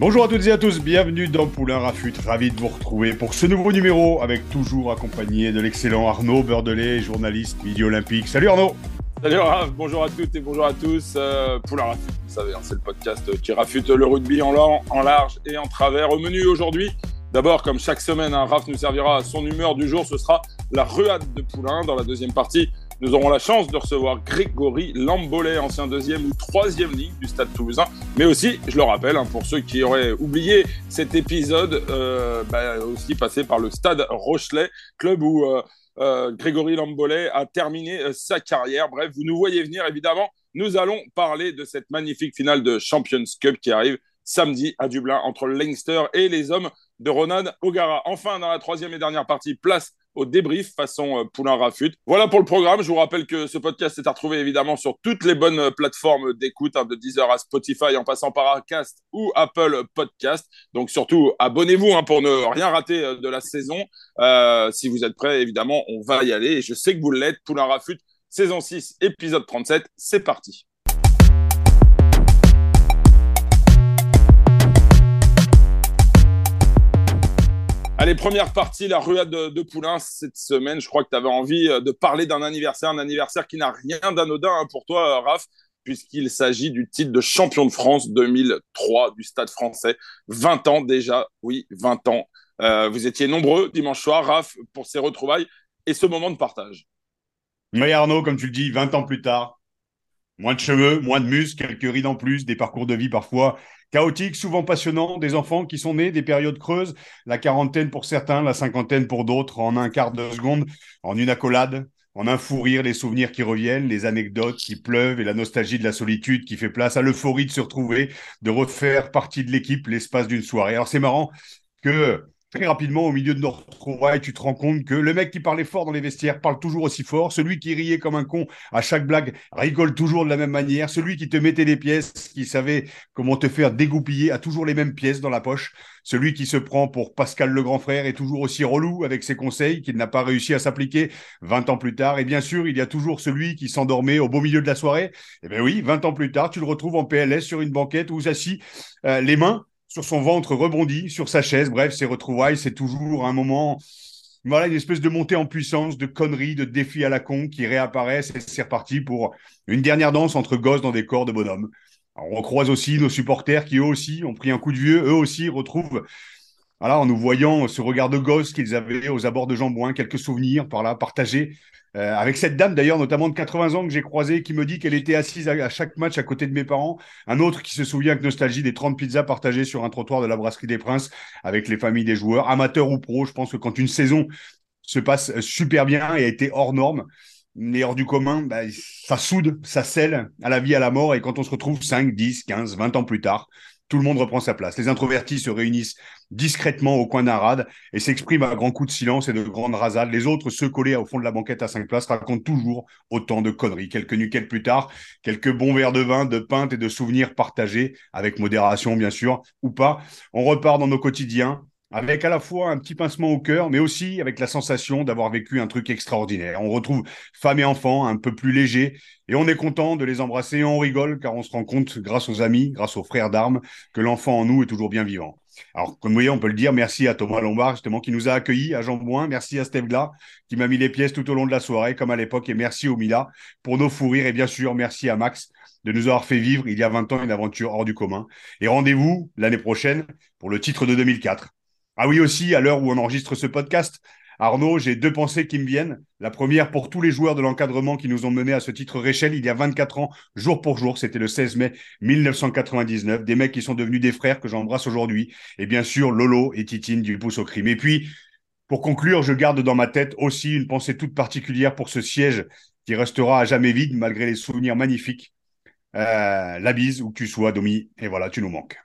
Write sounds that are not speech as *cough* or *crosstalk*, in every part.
Bonjour à toutes et à tous, bienvenue dans Poulain Rafut, ravi de vous retrouver pour ce nouveau numéro avec toujours accompagné de l'excellent Arnaud Beurdelet, journaliste midi olympique. Salut Arnaud Salut Raph, bonjour à toutes et bonjour à tous. Euh, Poulain Rafut, vous savez, hein, c'est le podcast qui rafute le rugby en, long, en large et en travers. Au menu aujourd'hui, d'abord, comme chaque semaine, un Raph nous servira à son humeur du jour, ce sera la ruade de Poulain. Dans la deuxième partie, nous aurons la chance de recevoir Grégory Lambolet, ancien deuxième ou troisième ligue du Stade Toulousain. Mais aussi, je le rappelle, hein, pour ceux qui auraient oublié cet épisode, euh, bah, aussi passé par le Stade Rochelet, club où euh, euh, Grégory Lambolet a terminé sa carrière. Bref, vous nous voyez venir, évidemment. Nous allons parler de cette magnifique finale de Champions Cup qui arrive samedi à Dublin entre Leinster et les hommes de Ronan O'Gara. Enfin, dans la troisième et dernière partie, place au débrief façon euh, Poulain Rafut. Voilà pour le programme. Je vous rappelle que ce podcast est à retrouver évidemment sur toutes les bonnes euh, plateformes d'écoute, hein, de Deezer à Spotify, en passant par Acast ou Apple Podcast. Donc surtout, abonnez-vous hein, pour ne rien rater euh, de la saison. Si vous êtes prêts, évidemment, on va y aller. Et je sais que vous l'êtes. Poulain Rafut, saison 6, épisode 37. C'est parti. Allez, première partie, la ruade de, Poulain cette semaine. Je crois que tu avais envie euh, de parler d'un anniversaire, un anniversaire qui n'a rien d'anodin hein, pour toi, euh, Raph, puisqu'il s'agit du titre de champion de France 2003 du Stade français. 20 ans déjà, oui, 20 ans. Euh, vous étiez nombreux dimanche soir, Raph, pour ces retrouvailles et ce moment de partage. Oui Arnaud, comme tu le dis, 20 ans plus tard, moins de cheveux, moins de muscles, quelques rides en plus, des parcours de vie parfois chaotique, souvent passionnant, des enfants qui sont nés des périodes creuses, la quarantaine pour certains, la cinquantaine pour d'autres, en un quart de seconde, en une accolade, en un fou rire, les souvenirs qui reviennent, les anecdotes qui pleuvent et la nostalgie de la solitude qui fait place à l'euphorie de se retrouver, de refaire partie de l'équipe l'espace d'une soirée. Alors c'est marrant que très rapidement, au milieu de nos retrouvailles, tu te rends compte que le mec qui parlait fort dans les vestiaires parle toujours aussi fort. Celui qui riait comme un con à chaque blague rigole toujours de la même manière. Celui qui te mettait des pièces, qui savait comment te faire dégoupiller, a toujours les mêmes pièces dans la poche. Celui qui se prend pour Pascal le grand frère est toujours aussi relou avec ses conseils qu'il n'a pas réussi à s'appliquer 20 ans plus tard. Et bien sûr, il y a toujours celui qui s'endormait au beau milieu de la soirée. Eh bien oui, 20 ans plus tard, tu le retrouves en PLS sur une banquette ou assis, euh, les mains sur son ventre rebondi, sur sa chaise. Bref, ces retrouvailles, c'est toujours un moment, voilà, une espèce de montée en puissance, de conneries, de défis à la con qui réapparaissent et c'est reparti pour une dernière danse entre gosses dans des corps de bonhommes. Alors, on croise aussi nos supporters qui eux aussi ont pris un coup de vieux, eux aussi retrouvent, voilà, en nous voyant ce regard de gosse qu'ils avaient aux abords de Jambouin, quelques souvenirs par là partagés euh, avec cette dame d'ailleurs, notamment de 80 ans que j'ai croisée, qui me dit qu'elle était assise à, chaque match à côté de mes parents. Un autre qui se souvient avec nostalgie des 30 pizzas partagées sur un trottoir de la brasserie des Princes avec les familles des joueurs, amateurs ou pros. Je pense que quand une saison se passe super bien et a été hors norme, mais hors du commun, bah, ça soude, ça scelle à la vie, à la mort. Et quand on se retrouve 5, 10, 15, 20 ans plus tard, tout le monde reprend sa place. Les introvertis se réunissent discrètement au coin d'un rad et s'expriment à grands coups de silence et de grandes rasades. Les autres, ceux collés au fond de la banquette à cinq places, racontent toujours autant de conneries. Quelques nuquettes plus tard, quelques bons verres de vin, de pinte et de souvenirs partagés, avec modération bien sûr, ou pas. On repart dans nos quotidiens, avec à la fois un petit pincement au cœur, mais aussi avec la sensation d'avoir vécu un truc extraordinaire. On retrouve femmes et enfants un peu plus légers, et on est content de les embrasser, on rigole, car on se rend compte, grâce aux amis, grâce aux frères d'armes, que l'enfant en nous est toujours bien vivant. Alors, comme vous voyez, on peut le dire, merci à Thomas Lombard, justement, qui nous a accueillis à Jambouin. Merci à Steve Gla, qui m'a mis les pièces tout au long de la soirée, comme à l'époque. Et merci au Mila pour nos fous rires. Et bien sûr, merci à Max de nous avoir fait vivre, il y a 20 ans, une aventure hors du commun. Et rendez-vous l'année prochaine pour le titre de 2004. Ah oui, aussi, à l'heure où on enregistre ce podcast, Arnaud, j'ai deux pensées qui me viennent. La première pour tous les joueurs de l'encadrement qui nous ont menés à ce titre Réchelle il y a 24 ans, jour pour jour. C'était le 16 mai 1999. Des mecs qui sont devenus des frères que j'embrasse aujourd'hui. Et bien sûr, Lolo et Titine du pouce au crime. Et puis, pour conclure, je garde dans ma tête aussi une pensée toute particulière pour ce siège qui restera à jamais vide malgré les souvenirs magnifiques. Euh, la bise, où tu sois, Domi. Et voilà, tu nous manques.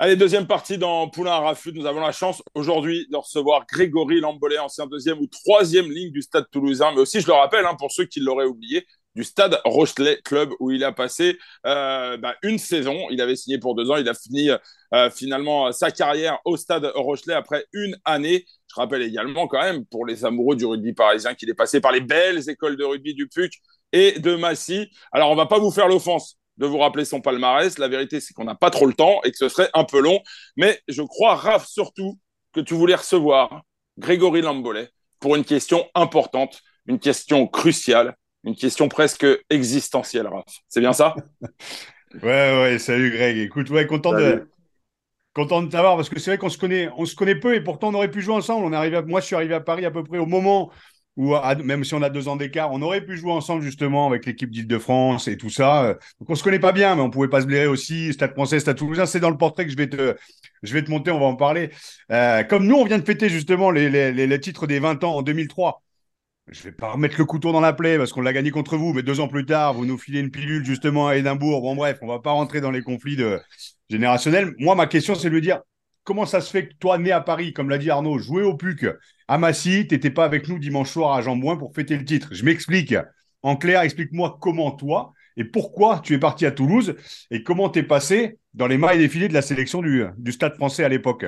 Allez, deuxième partie dans Poulain Rafut. Nous avons la chance aujourd'hui de recevoir Grégory Lambollet, ancien deuxième ou troisième ligne du Stade toulousain, mais aussi, je le rappelle, hein, pour ceux qui l'auraient oublié, du Stade Rochelet Club où il a passé euh, bah, une saison. Il avait signé pour deux ans. Il a fini euh, finalement sa carrière au Stade Rochelet après une année. Je rappelle également quand même pour les amoureux du rugby parisien qu'il est passé par les belles écoles de rugby du PUC et de Massy. Alors on va pas vous faire l'offense de vous rappeler son palmarès. La vérité, c'est qu'on n'a pas trop le temps et que ce serait un peu long. Mais je crois, Raph, surtout, que tu voulais recevoir Grégory Lambolet pour une question importante, une question cruciale, une question presque existentielle, Raph. C'est bien ça? *laughs* Ouais, ouais, salut Greg. Écoute, ouais, content de content de t'avoir parce que c'est vrai qu'on se connaît, on se connaît peu et pourtant on aurait pu jouer ensemble. On est arrivé moi, je suis arrivé à Paris à peu près au moment ou même si on a deux ans d'écart, on aurait pu jouer ensemble justement avec l'équipe d'Île-de-France et tout ça. Donc on se connaît pas bien, mais on pouvait pas se blairer aussi. Stade français, Stade toulousain, c'est dans le portrait que je vais te, je vais te monter, on va en parler. Euh, comme nous, on vient de fêter justement les, les, titres des 20 ans en 2003. Je vais pas remettre le couteau dans la plaie parce qu'on l'a gagné contre vous, mais deux ans plus tard, vous nous filez une pilule justement à Édimbourg. Bon bref, on va pas rentrer dans les conflits de... générationnels. Moi, ma question, c'est de lui dire comment ça se fait que toi, né à Paris, comme l'a dit Arnaud, joué au PUC, à Massy, tu n'étais pas avec nous dimanche soir à Jambouin pour fêter le titre Je m'explique. En clair, explique-moi comment toi et pourquoi tu es parti à Toulouse et comment tu es passé dans les mailles défilés de la sélection du, Stade français à l'époque.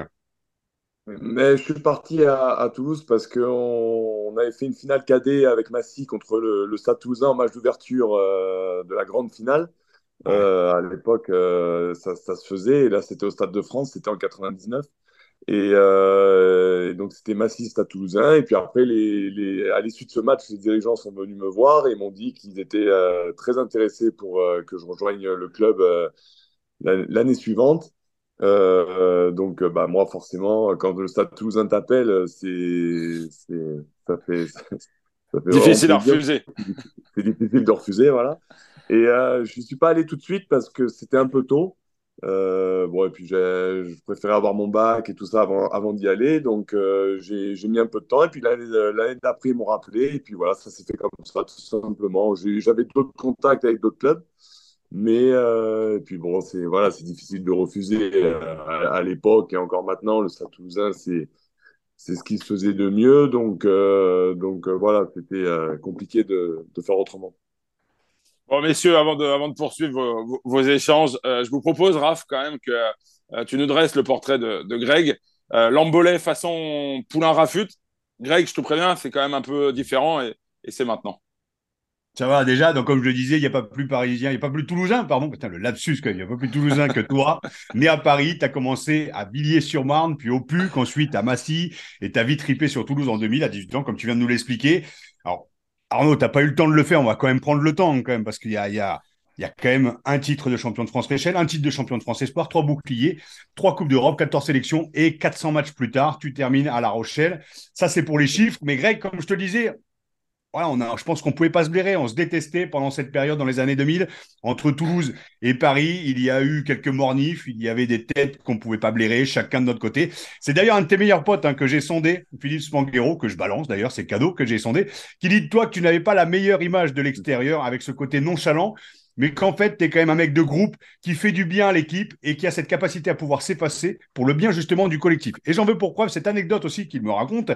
Mais je suis parti à, Toulouse parce qu'on avait fait une finale cadet avec Massy contre le, Stade Toulousain en match d'ouverture euh, de la grande finale. Euh, à l'époque, euh, ça, se faisait. Et là, c'était au Stade de France, c'était en 99. Euh, et, donc, c'était massiste à Toulousain. Et puis après, les, les, à l'issue de ce match, les dirigeants sont venus me voir et m'ont dit qu'ils étaient très intéressés pour que je rejoigne le club l'année suivante. donc, bah, moi, forcément, quand le Stade Toulousain t'appelle, c'est, ça fait, *laughs* ça fait difficile à refuser. C'est difficile de refuser, voilà. Et euh, je ne suis pas allé tout de suite parce que c'était un peu tôt. Euh, bon, et puis je préférais avoir mon bac et tout ça avant, d'y aller. Donc euh, j'ai mis un peu de temps. Et puis l'année d'après, ils m'ont rappelé. Et puis voilà, ça s'est fait comme ça, tout simplement. J'avais d'autres contacts avec d'autres clubs. Mais puis bon, c'est voilà, difficile de refuser à, l'époque et encore maintenant. Le Stade Toulousain, c'est c'est ce qui se faisait de mieux. Donc donc voilà, c'était compliqué de faire autrement. Bon, messieurs, avant de, avant de poursuivre vos, échanges, euh, je vous propose, Raph, quand même, que euh, tu nous dresses le portrait de, de Greg. Euh, L'embolet façon poulain rafut. Greg, je te préviens, c'est quand même un peu différent et, et c'est maintenant. Ça va déjà, donc comme je le disais, il n'y a pas plus parisien, il n'y a pas plus toulousain, pardon, putain, le lapsus, il n'y a pas plus toulousain que toi. *laughs* Né à Paris, tu as commencé à Villiers-sur-Marne, puis au PUC, ensuite à Massy, et tu as vite tripé sur Toulouse en 2000 à 18 ans, comme tu viens de nous l'expliquer. Arnaud, tu n'as pas eu le temps de le faire. On va quand même prendre le temps, quand même, parce qu'il y a quand même un titre de champion de France Réchelle, un titre de champion de France Espoir, trois boucliers, trois Coupes d'Europe, 14 sélections et 400 matchs plus tard, tu termines à La Rochelle. Ça, c'est pour les chiffres. Mais Greg, comme je te disais, voilà, on a, je pense qu'on pouvait pas se blairer. On se détestait pendant cette période dans les années 2000. Entre Toulouse et Paris, il y a eu quelques mornifs. Il y avait des têtes qu'on pouvait pas blairer, chacun de notre côté. C'est d'ailleurs un de tes meilleurs potes hein, que j'ai sondé, Philippe Spanghero, que je balance d'ailleurs, c'est cadeau que j'ai sondé, qui dit de toi que tu n'avais pas la meilleure image de l'extérieur avec ce côté nonchalant, mais qu'en fait, tu es quand même un mec de groupe qui fait du bien à l'équipe et qui a cette capacité à pouvoir s'effacer pour le bien justement du collectif. Et j'en veux pour preuve cette anecdote aussi qu'il me raconte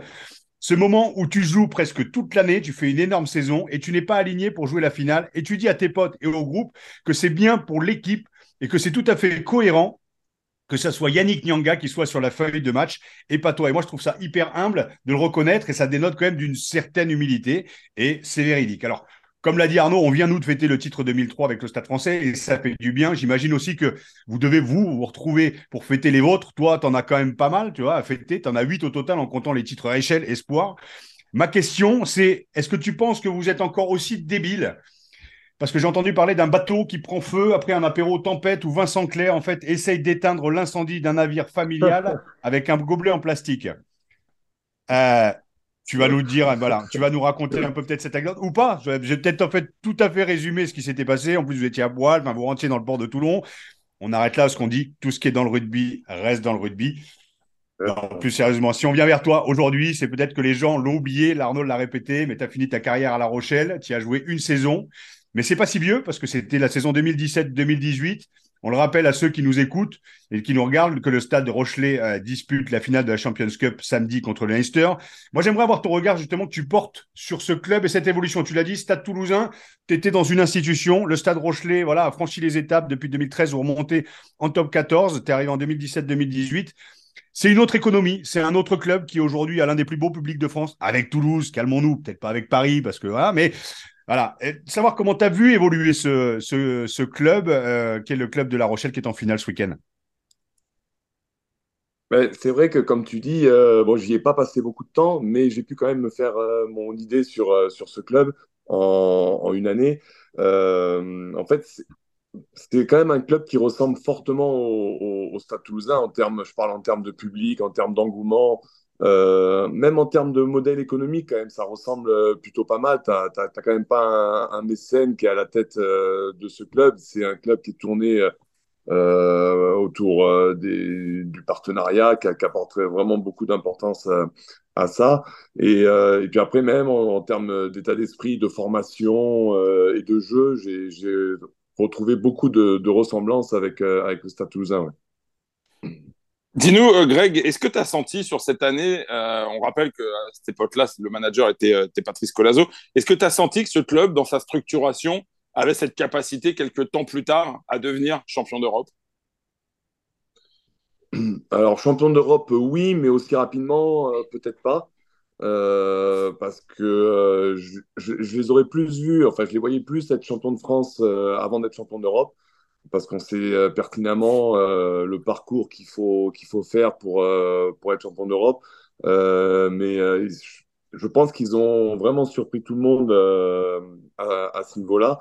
ce moment où tu joues presque toute l'année, tu fais une énorme saison et tu n'es pas aligné pour jouer la finale et tu dis à tes potes et au groupe que c'est bien pour l'équipe et que c'est tout à fait cohérent que ce soit Yannick Nyanga qui soit sur la feuille de match et pas toi. Et moi, je trouve ça hyper humble de le reconnaître et ça dénote quand même d'une certaine humilité et c'est véridique. Alors, comme l'a dit Arnaud, on vient nous de fêter le titre 2003 avec le Stade français et ça fait du bien. J'imagine aussi que vous devez vous vous retrouver pour fêter les vôtres. Toi, tu en as quand même pas mal, tu vois, à fêter. Tu en as huit au total en comptant les titres Rachel, Espoir. Ma question, c'est est-ce que tu penses que vous êtes encore aussi débile? Parce que j'ai entendu parler d'un bateau qui prend feu après un apéro tempête où Vincent Clair, en fait, essaye d'éteindre l'incendie d'un navire familial *laughs* avec un gobelet en plastique. Euh, tu vas nous dire, voilà, tu vas nous raconter un peu peut-être cette anecdote ou pas. J'ai peut-être en fait tout à fait résumé ce qui s'était passé. En plus, vous étiez à Boile, vous rentriez dans le port de Toulon. On arrête là ce qu'on dit. Tout ce qui est dans le rugby reste dans le rugby. plus sérieusement, si on vient vers toi aujourd'hui, c'est peut-être que les gens l'ont oublié. L'Arnaud l'a répété, mais tu as fini ta carrière à La Rochelle. Tu as joué une saison. Mais c'est pas si vieux parce que c'était la saison 2017-2018. On le rappelle à ceux qui nous écoutent et qui nous regardent que le stade de Rochelet euh, dispute la finale de la Champions Cup samedi contre le Leinster. Moi, j'aimerais avoir ton regard justement que tu portes sur ce club et cette évolution. Tu l'as dit, Stade Toulousain, tu étais dans une institution. Le stade Rochelet voilà, a franchi les étapes depuis 2013 ou remonté en top 14. Tu es arrivé en 2017-2018. C'est une autre économie, c'est un autre club qui aujourd'hui a l'un des plus beaux publics de France, avec Toulouse, calmons-nous, peut-être pas avec Paris, parce que voilà, mais voilà, et savoir comment tu as vu évoluer ce, club, euh, qui est le club de La Rochelle, qui est en finale ce week-end? Ben, c'est vrai que, comme tu dis, euh, bon, j'y ai pas passé beaucoup de temps, mais j'ai pu quand même me faire euh, mon idée sur, euh, sur ce club en, une année. en fait, c'était quand même un club qui ressemble fortement au, au, Stade Toulousain en termes, je parle en termes de public, en termes d'engouement, euh, même en termes de modèle économique, quand même, ça ressemble euh, plutôt pas mal. Tu n'as quand même pas un, mécène qui est à la tête euh, de ce club. C'est un club qui est tourné autour du partenariat, qui, qui, apporte vraiment beaucoup d'importance à ça. Et, puis après, même en, termes d'état d'esprit, de formation et de jeu, j'ai retrouvé beaucoup de, ressemblances avec le Stade Toulousain. Dis-nous, euh, Greg, est-ce que tu as senti sur cette année, euh, on rappelle qu'à cette époque-là, le manager était, euh, Patrice Colazo, est-ce que tu as senti que ce club, dans sa structuration, avait cette capacité quelques temps plus tard à devenir champion d'Europe? *clears throat* Alors, champion d'Europe, oui, mais aussi rapidement, peut-être pas. parce que je, les aurais plus vus, enfin, je les voyais plus être champion de France avant d'être champion d'Europe parce qu'on sait euh, pertinemment euh, le parcours qu'il faut, qu'il faut faire pour, euh, pour être champion d'Europe. mais je pense qu'ils ont vraiment surpris tout le monde à, ce niveau-là.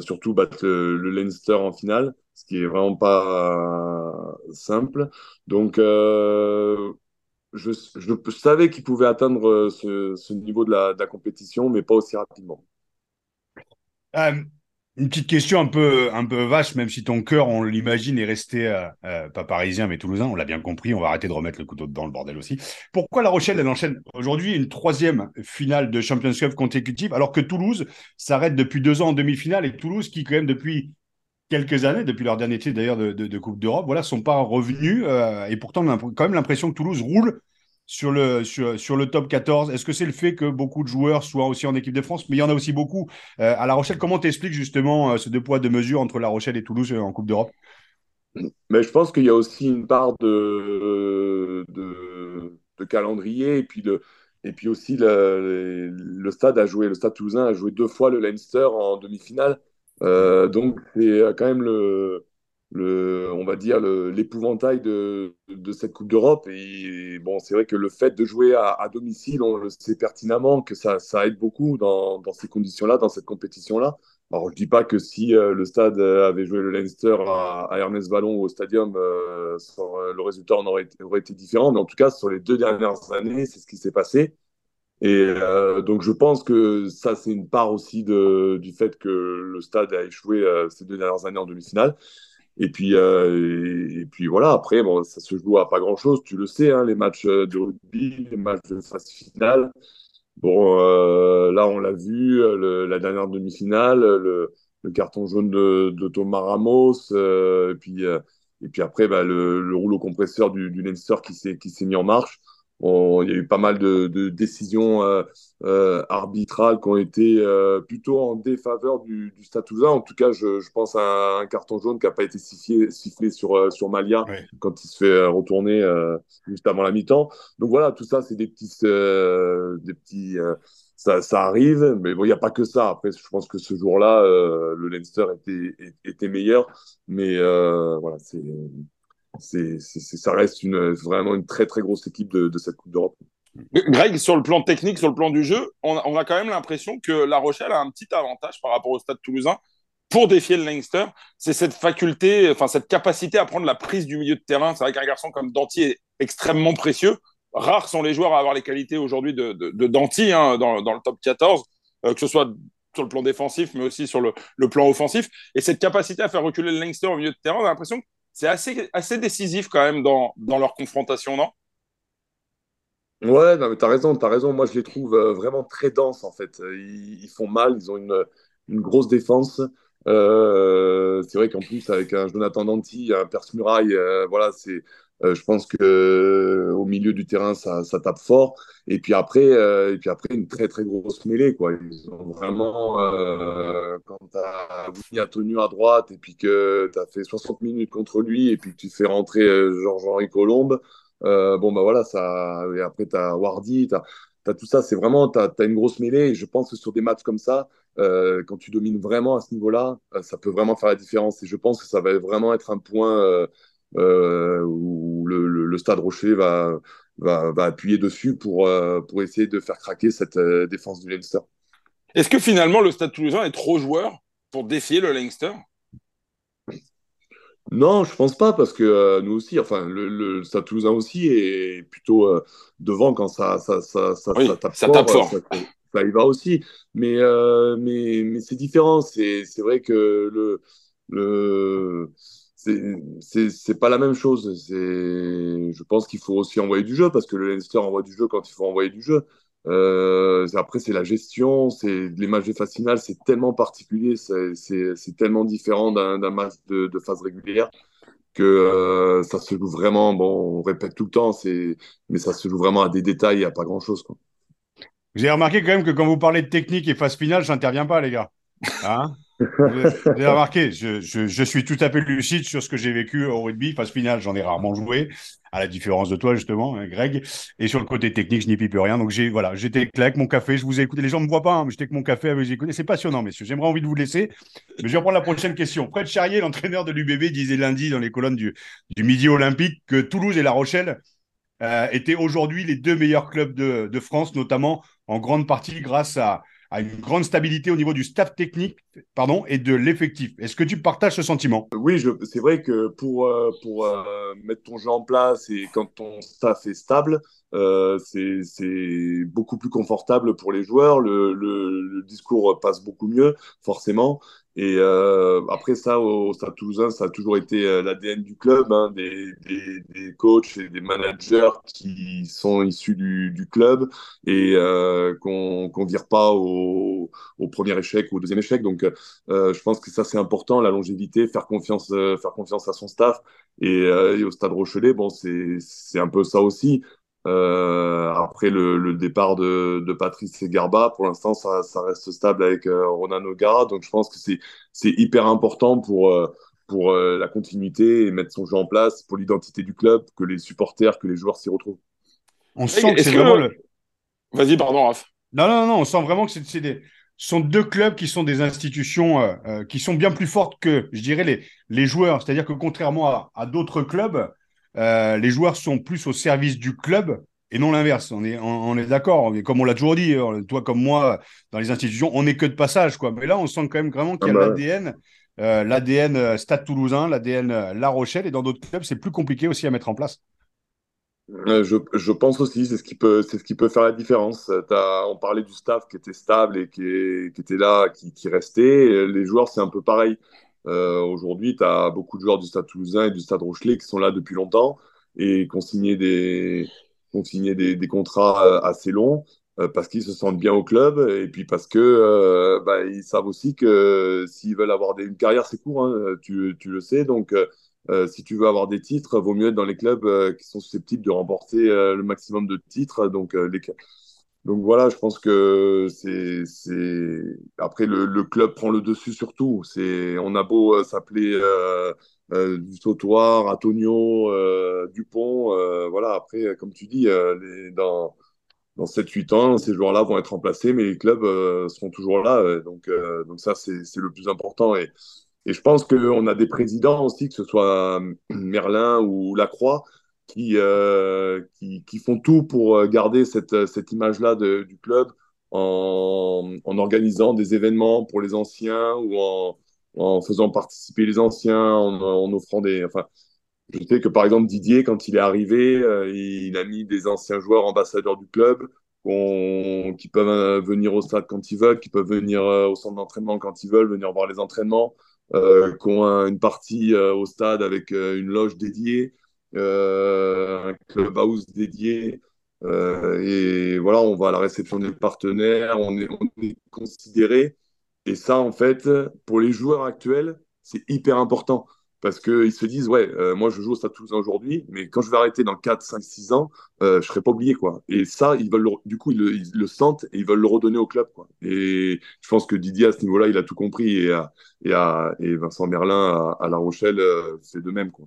surtout battre le, Leinster en finale, ce qui est vraiment pas simple. Donc, je, savais qu'ils pouvaient atteindre ce, niveau de la, compétition, mais pas aussi rapidement. Une petite question un peu, un peu vache, même si ton cœur, on l'imagine, est resté euh, euh, pas parisien mais toulousain, on l'a bien compris, on va arrêter de remettre le couteau dans le bordel aussi. Pourquoi La Rochelle, elle enchaîne aujourd'hui une troisième finale de Champions Cup consécutive, alors que Toulouse s'arrête depuis deux ans en demi-finale et Toulouse, qui quand même depuis quelques années, depuis leur dernier titre d'ailleurs de, Coupe d'Europe, voilà, sont pas revenus euh, et pourtant on a quand même l'impression que Toulouse roule sur le, sur, sur le top 14 Est-ce que c'est le fait que beaucoup de joueurs soient aussi en équipe de France? Mais il y en a aussi beaucoup euh, à La Rochelle. Comment t'expliques justement euh, ce deux poids, deux mesures entre La Rochelle et Toulouse euh, en Coupe d'Europe? Mais je pense qu'il y a aussi une part de, de, calendrier et puis, de, et puis aussi le, le, stade a joué, le stade toulousain a joué deux fois le Leinster en demi-finale. donc c'est quand même le, le, on va dire, l'épouvantail de, de, cette Coupe d'Europe. Et bon, c'est vrai que le fait de jouer à, domicile, on le sait pertinemment que ça, ça aide beaucoup dans, dans ces conditions-là, dans cette compétition-là. Alors, je dis pas que si euh, le stade avait joué le Leinster à, à Ernest Vallon ou au Stadium, euh, le résultat en aurait aurait été, différent. Mais en tout cas, sur les deux dernières années, c'est ce qui s'est passé. Et euh, donc, je pense que ça, c'est une part aussi de, du fait que le stade a échoué ces deux dernières années en demi-finale. Et puis, euh, et, puis voilà, après, bon, ça se joue à pas grand-chose, tu le sais, hein, les matchs euh, de rugby, les matchs de phase finale. Bon, euh, là, on l'a vu, la dernière demi-finale, le, le, carton jaune de, de Thomas Ramos, et, puis, et puis après, bah, le, le, rouleau compresseur du, du Leinster qui s'est mis en marche il y a eu pas mal de, décisions euh, euh, arbitrales qui ont été euh, plutôt en défaveur du, du Stade En tout cas, je, pense à un carton jaune qui n'a pas été sifflé, sifflé sur, sur Malia quand il se fait retourner juste avant la mi-temps. Donc voilà, tout ça, c'est des petits... des petits ça, ça, arrive, mais bon, il n'y a pas que ça. Après, je pense que ce jour-là, le Leinster était, était meilleur. Mais voilà, c'est c'est, ça reste vraiment une très très grosse équipe de, cette Coupe d'Europe. Greg, sur le plan technique, sur le plan du jeu, on, a quand même l'impression que La Rochelle a un petit avantage par rapport au Stade Toulousain pour défier le Leinster. C'est cette faculté, enfin cette capacité à prendre la prise du milieu de terrain. C'est vrai qu'un garçon comme Danty est extrêmement précieux. Rares sont les joueurs à avoir les qualités aujourd'hui de, de, Danty hein, dans, le top 14, euh, que ce soit sur le plan défensif, mais aussi sur le, plan offensif. Et cette capacité à faire reculer le Leinster au milieu de terrain, on a l'impression c'est assez, assez décisif quand même dans, dans leur confrontation, non? Ouais, non, mais t'as raison, t'as raison. Moi, je les trouve euh, vraiment très denses, en fait. Ils, ils font mal, ils ont une, une grosse défense. Euh, c'est vrai qu'en plus, avec un Jonathan Danti, un Perce Muraille, euh, voilà, c'est, euh, je pense que euh, au milieu du terrain, ça, tape fort. Et puis après, et puis après, une très très grosse mêlée, quoi. Ils ont vraiment, quand t'as Willy tenu à droite et puis que t'as fait 60 minutes contre lui et puis que tu fais rentrer Georges-Henri Colombe, bon bah voilà, ça. Et après, t'as Wardy, t'as as tout ça. C'est vraiment, t'as as une grosse mêlée. Et je pense que sur des matchs comme ça euh, quand tu domines vraiment à ce niveau-là, euh, ça peut vraiment faire la différence. Et je pense que ça va vraiment être un point euh, euh où le, le, le, Stade Rocher va, va, va, appuyer dessus pour, pour essayer de faire craquer cette défense du Leinster. Est-ce que finalement le Stade Toulousain est trop joueur pour défier le Leinster? Non, je pense pas parce que euh, nous aussi, enfin le, le Stade Toulousain aussi est plutôt euh, devant quand ça ça ça ça, oui, ça tape ça fort. Tape fort. Ça, ça, y va aussi, mais euh, mais mais c'est différent. C'est c'est vrai que le le c'est pas la même chose. Je pense qu'il faut aussi envoyer du jeu parce que le Leinster envoie du jeu quand il faut envoyer du jeu. Euh, après, c'est la gestion, c'est les matchs de phase finale, c'est tellement particulier, c'est tellement différent d'un match de, de, phase régulière que euh, ça se joue vraiment. Bon, on répète tout le temps, mais ça se joue vraiment à des détails, il n'y a pas grand chose. Quoi. Vous remarqué quand même que quand vous parlez de technique et phase finale, j'interviens pas, les gars. Hein? Vous avez remarqué, je, suis tout à fait lucide sur ce que j'ai vécu au rugby. Phase finale, j'en ai rarement joué, à la différence de toi, justement, hein, Greg. Et sur le côté technique, je n'y pipe rien. Donc, j'ai, voilà, j'étais avec mon café, je vous ai écouté. Les gens ne me voient pas, hein, mais j'étais avec mon café à vous écouter. C'est passionnant, messieurs. J'aimerais envie de vous laisser. Mais je vais reprendre la prochaine question. Fred Charrier, l'entraîneur de l'UBB, disait lundi dans les colonnes du, Midi Olympique que Toulouse et La Rochelle euh, étaient aujourd'hui les deux meilleurs clubs de France, notamment en grande partie grâce à à une grande stabilité au niveau du staff technique pardon, et de l'effectif. Est-ce que tu partages ce sentiment? Oui, c'est vrai que pour, euh, pour euh, mettre ton jeu en place et quand ton staff est stable, euh, c'est beaucoup plus confortable pour les joueurs. Le, le, discours passe beaucoup mieux, forcément. Et euh, après ça, au Stade Toulousain, ça a toujours été euh, l'ADN du club, hein, des, des, des, coachs et des managers qui sont issus du, du club et euh, qu'on qu vire pas au, au, premier échec ou au deuxième échec. Donc, euh, je pense que ça c'est important, la longévité, faire confiance, euh, faire confiance à son staff. Et, et au Stade Rochelet, bon, c'est un peu ça aussi. Euh, après le, le, départ de, de Patrice et Garba, pour l'instant, ça, ça, reste stable avec euh, Ronan O'Gara. Donc, je pense que c'est hyper important pour, euh, pour euh, la continuité et mettre son jeu en place, pour l'identité du club, que les supporters, que les joueurs s'y retrouvent. On sent que c'est vraiment le. Vas-y, pardon, Raph. Non, non, non, on sent vraiment que c'est des sont deux clubs qui sont des institutions euh, euh, qui sont bien plus fortes que, je dirais, les, les joueurs. C'est-à-dire que contrairement à, à d'autres clubs, euh, les joueurs sont plus au service du club et non l'inverse. On est, on, on est d'accord. Comme on l'a toujours dit, euh, toi comme moi, dans les institutions, on n'est que de passage. Quoi. Mais là, on sent quand même vraiment qu'il y a ah bah. l'ADN, euh, l'ADN Stade Toulousain, l'ADN La Rochelle. Et dans d'autres clubs, c'est plus compliqué aussi à mettre en place. Je, je, pense aussi, c'est ce qui peut, c'est ce qui peut faire la différence. As, on parlait du staff qui était stable et qui, est, qui était là, qui, qui restait. Les joueurs, c'est un peu pareil. Euh, Aujourd'hui, tu as beaucoup de joueurs du Stade Toulousain et du Stade Rochelet qui sont là depuis longtemps et qui ont signé des, ont des, contrats euh, assez longs euh, parce qu'ils se sentent bien au club et puis parce que bah, ils savent aussi que s'ils veulent avoir une carrière, c'est court, hein, tu, tu, le sais. Donc, si tu veux avoir des titres, vaut mieux être dans les clubs qui sont susceptibles de remporter le maximum de titres. Donc, les, donc voilà, je pense que c'est après le, le, club prend le dessus surtout. C'est on a beau euh, s'appeler euh, euh, du Sautoir, Antonio, euh, Dupont, euh, voilà. Après, comme tu dis, euh, dans dans 7-8 ans, ces joueurs-là vont être remplacés, mais les clubs seront toujours là. donc donc ça c'est c'est le plus important et et je pense qu'on a des présidents aussi, que ce soit Merlin ou Lacroix, qui, euh, qui, qui, font tout pour euh, garder cette, cette image-là du club en, en, organisant des événements pour les anciens ou en, en faisant participer les anciens, en, offrant des... Enfin, je sais que par exemple Didier, quand il est arrivé, euh, il a mis des anciens joueurs ambassadeurs du club qui peuvent venir au stade quand ils veulent, qui peuvent venir au centre d'entraînement quand ils veulent, venir voir les entraînements, qui ont une partie au stade avec une loge dédiée, un clubhouse dédié. et voilà, on va à la réception des partenaires, on est, on est considéré. Et ça, en fait, pour les joueurs actuels, c'est hyper important parce qu'ils se disent, ouais, euh, moi je joue au Stade Toulousain aujourd'hui, mais quand je vais arrêter dans 4, 5, 6 ans, euh, je serai pas oublié. quoi. Et ça, ils veulent du coup, ils le, sentent et ils veulent le redonner au club. quoi. Et je pense que Didier, à ce niveau-là, il a tout compris. Et, et, et Vincent Merlin, à, La Rochelle, euh, c'est de même. Quoi.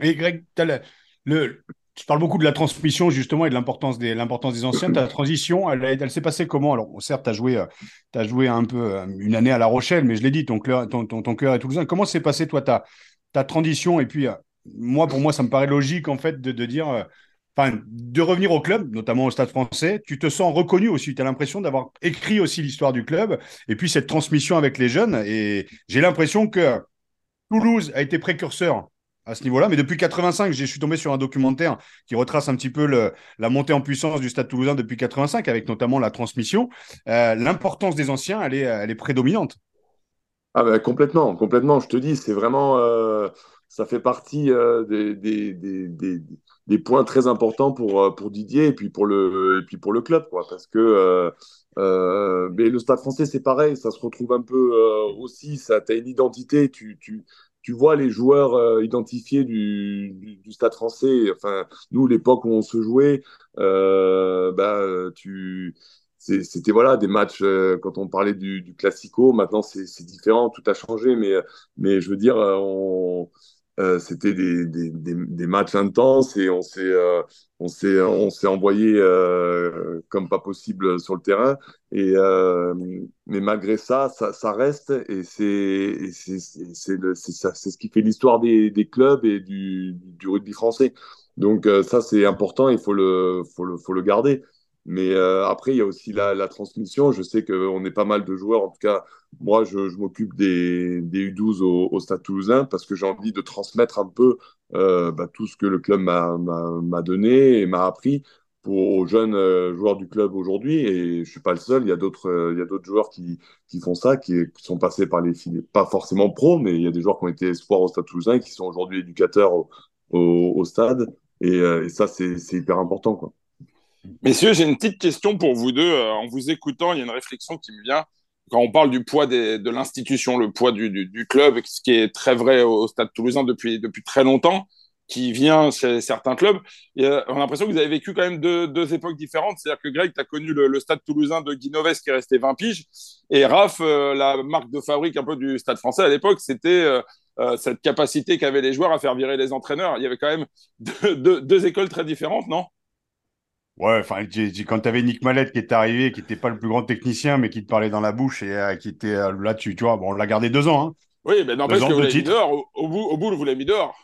Et Greg, tu parles beaucoup de la transmission justement et de l'importance des, des anciens. Ta transition, elle, s'est passée comment? Alors, certes, tu as joué, as joué un peu une année à La Rochelle, mais je l'ai dit, ton, ton, ton, ton cœur est toulousain. Comment s'est passé, toi, ta, ta transition? Et puis, moi, pour moi, ça me paraît logique, en fait, de, de dire, enfin, de revenir au club, notamment au Stade français. Tu te sens reconnu aussi. Tu as l'impression d'avoir écrit aussi l'histoire du club et puis cette transmission avec les jeunes. Et j'ai l'impression que Toulouse a été précurseur à ce niveau-là. Mais depuis 85, je suis tombé sur un documentaire qui retrace un petit peu la montée en puissance du Stade toulousain depuis 85, avec notamment la transmission. Euh, l'importance des anciens, elle est, elle est prédominante. Ah ben, complètement, complètement. Je te dis, c'est vraiment, euh, ça fait partie euh, des, points très importants pour, pour Didier et puis pour le, et puis pour le club, quoi. Parce que mais le Stade français, c'est pareil, ça se retrouve un peu aussi. Ça, as une identité, tu, tu vois les joueurs euh, identifiés du, Stade français. Enfin, nous, l'époque où on se jouait, euh, bah, tu c'était voilà des matchs euh, quand on parlait du, du classico maintenant c'est différent tout a changé mais mais je veux dire on euh, c'était des, des, des, matchs intenses et on s'est euh, on s'est on s'est envoyé euh, comme pas possible sur le terrain. Et mais malgré ça ça, reste et c'est c'est c'est ce qui fait l'histoire des, des clubs et du, du rugby français. Donc ça c'est important il faut le faut le faut le garder mais euh, après, il y a aussi la, transmission. Je sais qu'on est pas mal de joueurs. En tout cas, moi, je, m'occupe des, des, U12 au, Stade toulousain parce que j'ai envie de transmettre un peu euh, bah, tout ce que le club m'a donné et m'a appris aux jeunes euh, joueurs du club aujourd'hui. Et je suis pas le seul. Il y a d'autres il joueurs qui, font ça, qui, sont passés par les filets, pas forcément pro, mais il y a des joueurs qui ont été espoirs au Stade toulousain qui sont aujourd'hui éducateurs au stade. Et, et ça, c'est hyper important. Quoi. Messieurs, j'ai une petite question pour vous deux. Euh, en vous écoutant, il y a une réflexion qui me vient. Quand on parle du poids de l'institution, le poids du, club, ce qui est très vrai au Stade toulousain depuis, très longtemps, qui vient chez certains clubs, on a l'impression que vous avez vécu quand même deux, époques différentes. C'est-à-dire que Greg, tu as connu le, Stade toulousain de Guinoves qui est resté 20 piges, et Raph, euh, la marque de fabrique un peu du Stade français à l'époque, c'était euh, cette capacité qu'avaient les joueurs à faire virer les entraîneurs. Il y avait quand même *laughs* deux écoles très différentes, non? Ouais, enfin, quand tu avais Nick Mallette qui est arrivé, qui n'était pas le plus grand technicien, mais qui te parlait dans la bouche et euh, qui était euh, là, tu, tu vois, bon, on l'a gardé deux ans. Hein. Oui, mais n'empêche que vous l'avez mis dehors. Au, bout, au bout, vous l'avez mis dehors.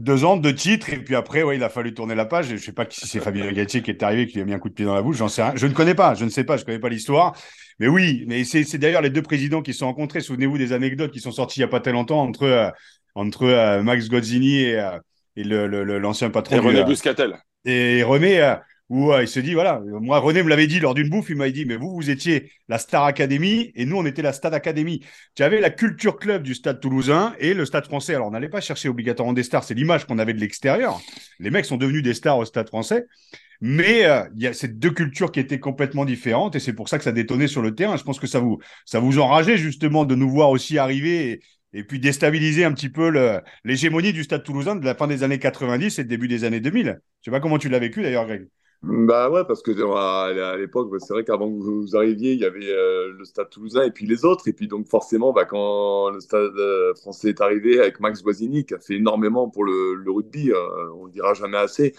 Deux ans, de titres, et puis après, ouais, il a fallu tourner la page. Je ne sais pas si c'est Fabien Gatier qui est arrivé, qui lui a mis un coup de pied dans la bouche, j'en sais rien. Je ne connais pas, je ne sais pas, je ne connais pas l'histoire. Mais oui, mais c'est d'ailleurs les deux présidents qui se sont rencontrés. Souvenez-vous des anecdotes qui sont sorties il n'y a pas très longtemps entre, euh, entre Max Gozzini et, et l'ancien le, patron. Et René Buscatel. Et René, où euh, il se dit voilà, moi René me l'avait dit lors d'une bouffe, il m'avait dit mais vous vous étiez la Star Academy et nous on était la Stade Academy. Tu avais la culture club du Stade Toulousain et le Stade Français. Alors on n'allait pas chercher obligatoirement des stars, c'est l'image qu'on avait de l'extérieur. Les mecs sont devenus des stars au Stade Français. Mais euh, il y a ces deux cultures qui étaient complètement différentes et c'est pour ça que ça détonnait sur le terrain. Je pense que ça vous ça vous enrageait justement de nous voir aussi arriver et, puis déstabiliser un petit peu l'hégémonie du Stade Toulousain de la fin des années 90 et début des années 2000. Je sais pas comment tu l'as vécu d'ailleurs, Greg. Bah ouais, parce que à l'époque, c'est vrai qu'avant que vous arriviez, il y avait euh, le Stade Toulousain et puis les autres. Et puis donc forcément, bah, quand le Stade euh, français est arrivé avec Max Guazzini, qui a fait énormément pour le, rugby, euh, on ne dira jamais assez.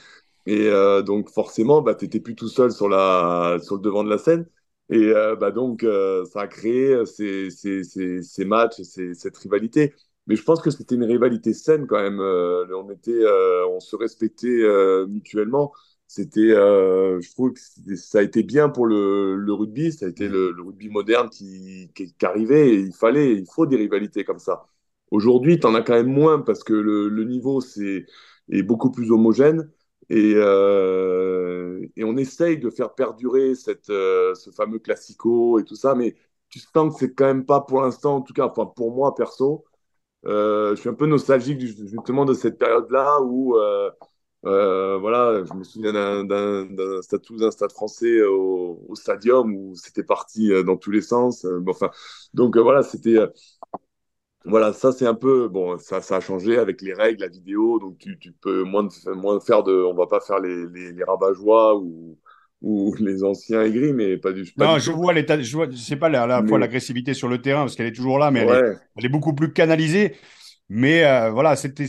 Et donc forcément, bah, tu n'étais plus tout seul sur, la, sur le devant de la scène. Et bah, donc ça a créé ces, ces, ces, ces matchs, cette rivalité. Mais je pense que c'était une rivalité saine quand même. on, était, on se respectait mutuellement c'était, euh, je trouve que ça a été bien pour le, le rugby, ça a été le, le rugby moderne qui, qui, qui, arrivait et il fallait, il faut des rivalités comme ça. Aujourd'hui, tu en as quand même moins parce que le, le niveau c'est, est beaucoup plus homogène. Et, euh, et on essaye de faire perdurer cette, euh, ce fameux classico et tout ça, mais tu sens que c'est quand même pas pour l'instant, en tout cas, enfin pour moi perso, je suis un peu nostalgique justement de cette période-là où, euh, euh, voilà, je me souviens d'un stade d'un stade français au, au stadium où c'était parti euh, dans tous les sens. enfin, donc voilà, c'était voilà, ça c'est un peu bon, ça, ça a changé avec les règles, la vidéo, donc tu, tu peux moins, moins faire de, on va pas faire les, les, les rabat-joie ou, ou *laughs* les anciens aigris, mais pas du. non, je vois l'état, je vois, c'est pas à la fois l'agressivité sur le terrain parce qu'elle est toujours là, mais elle, est, elle, est, beaucoup plus canalisée. Mais euh, voilà, c'était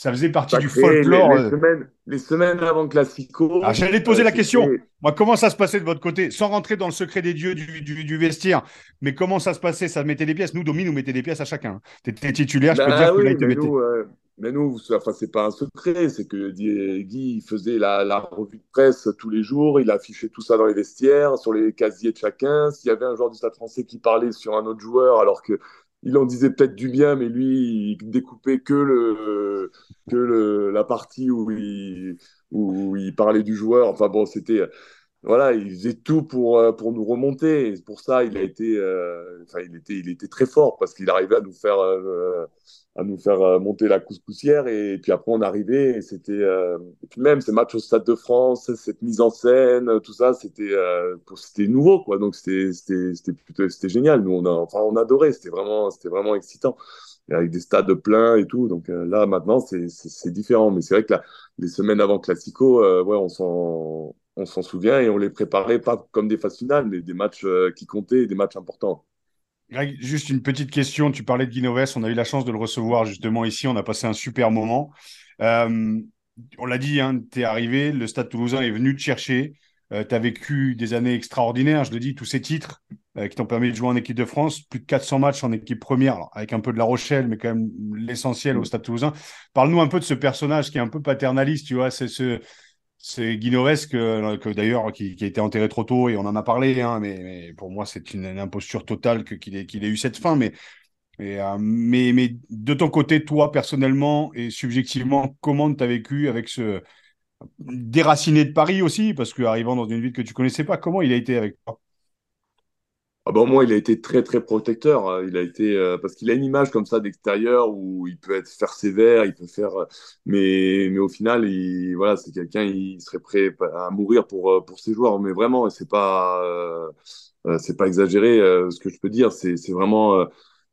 ça faisait partie du folklore. Les, les, euh. semaines, les, semaines, avant le Classico. Ah, J'allais te poser euh, la question. Moi, comment ça se passait de votre côté Sans rentrer dans le secret des dieux du, du, du, vestiaire, mais comment ça se passait? Ça mettait des pièces? Nous, Domi, nous mettait des pièces à chacun. Tu étais titulaire, je peux bah, dire oui, que là, il te mais nous, euh, mais nous, enfin, c'est pas un secret, c'est que Guy faisait la, la, revue de presse tous les jours, il affichait tout ça dans les vestiaires, sur les casiers de chacun. S'il y avait un joueur du Stade français qui parlait sur un autre joueur, alors que il en disait peut-être du bien, mais lui, il découpait que, la partie où il, parlait du joueur. Enfin bon, c'était. Voilà, il faisait tout pour, euh, nous remonter. Et pour ça, il a été, euh, enfin, il était, il était très fort parce qu'il arrivait à nous faire, euh, à nous faire euh, monter la couscoussière. Et, puis après, on arrivait et c'était, euh, et puis même ces matchs au Stade de France, cette mise en scène, tout ça, c'était, euh, c'était nouveau, quoi. Donc c'était, c'était, c'était c'était génial. Nous, on a, enfin, on adorait. C'était vraiment, c'était vraiment excitant. Et avec des stades pleins et tout. Donc là, maintenant, c'est, c'est, différent. Mais c'est vrai que là, les semaines avant Classico, ouais, on s'en, on s'en souvient et on les préparait pas comme des phases finales, mais des matchs qui comptaient, des matchs importants. Greg, juste une petite question. Tu parlais de Guinoves. On a eu la chance de le recevoir justement ici. On a passé un super moment. Euh, on l'a dit, hein, tu es arrivé, le Stade toulousain est venu te chercher. Euh, tu as vécu des années extraordinaires, je le dis, tous ces titres euh, qui t'ont permis de jouer en équipe de France, plus de 400 matchs en équipe première, avec un peu de La Rochelle, mais quand même l'essentiel au Stade toulousain. Parle-nous un peu de ce personnage qui est un peu paternaliste, tu vois, c'est ce, c'est Guinoves que, que d'ailleurs qui, a été enterré trop tôt et on en a parlé, hein, mais, pour moi c'est une, imposture totale qu'il, ait, eu cette fin. Euh, mais de ton côté, toi personnellement et subjectivement, comment tu as vécu avec ce déraciné de Paris aussi? Parce qu'arrivant dans une ville que tu connaissais pas, comment il a été avec toi? Ah bon, moi, il a été très, très protecteur. Hein. Il a été, euh, parce qu'il a une image comme ça d'extérieur où il peut être faire sévère, il peut faire, euh, mais, mais au final, il, voilà, c'est quelqu'un, il serait prêt à mourir pour, euh, pour ses joueurs. Mais vraiment, c'est pas, c'est pas exagéré. ce que je peux dire, c'est vraiment,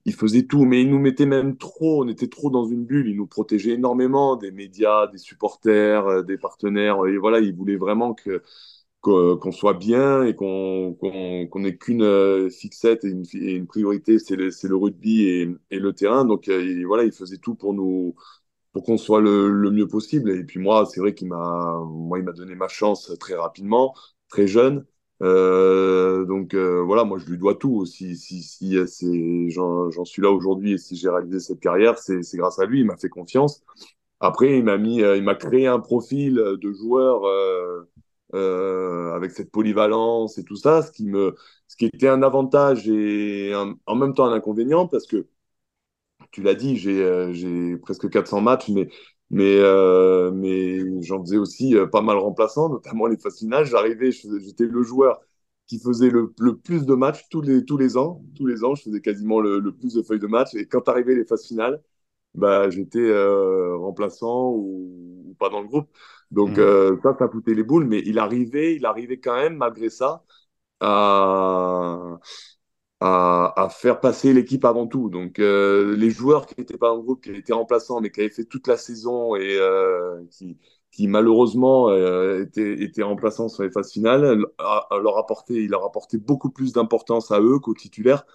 il faisait tout, mais il nous mettait même trop. On était trop dans une bulle. Il nous protégeait énormément des médias, des supporters, des partenaires. Et voilà, il voulait vraiment que qu'on soit bien et qu'on qu'on n'ait qu'une euh, fixette et une, priorité, c'est le, le, rugby et, et, le terrain. Donc euh, voilà, il faisait tout pour nous pour qu'on soit le, le, mieux possible. Et puis moi, c'est vrai qu'il m'a moi il m'a donné ma chance très rapidement, très jeune. Euh, donc voilà, moi je lui dois tout. Si si j'en suis là aujourd'hui et si j'ai réalisé cette carrière, c'est grâce à lui. Il m'a fait confiance. Après, il m'a mis, il m'a créé un profil de joueur. Euh, avec cette polyvalence et tout ça, ce qui, me, ce qui était un avantage et en même temps un inconvénient parce que tu l'as dit, j'ai euh, presque 400 matchs, mais, mais, euh, mais j'en faisais aussi pas mal remplaçant, notamment les phases finales. J'arrivais, j'étais le joueur qui faisait le, le, plus de matchs tous les, tous les ans. Tous les ans, je faisais quasiment le, le plus de feuilles de match. Et quand arrivaient les phases finales, bah, j'étais euh, remplaçant ou, ou, pas dans le groupe. Donc mmh. euh, ça, ça foutait les boules, mais il arrivait, il arrivait quand même, malgré ça, à, à, à faire passer l'équipe avant tout. Donc euh, les joueurs qui n'étaient pas en groupe, qui étaient remplaçants, mais qui avaient fait toute la saison et qui, qui malheureusement étaient, étaient remplaçants sur les phases finales, leur apportait, il leur apportait beaucoup plus d'importance à eux qu'aux titulaires.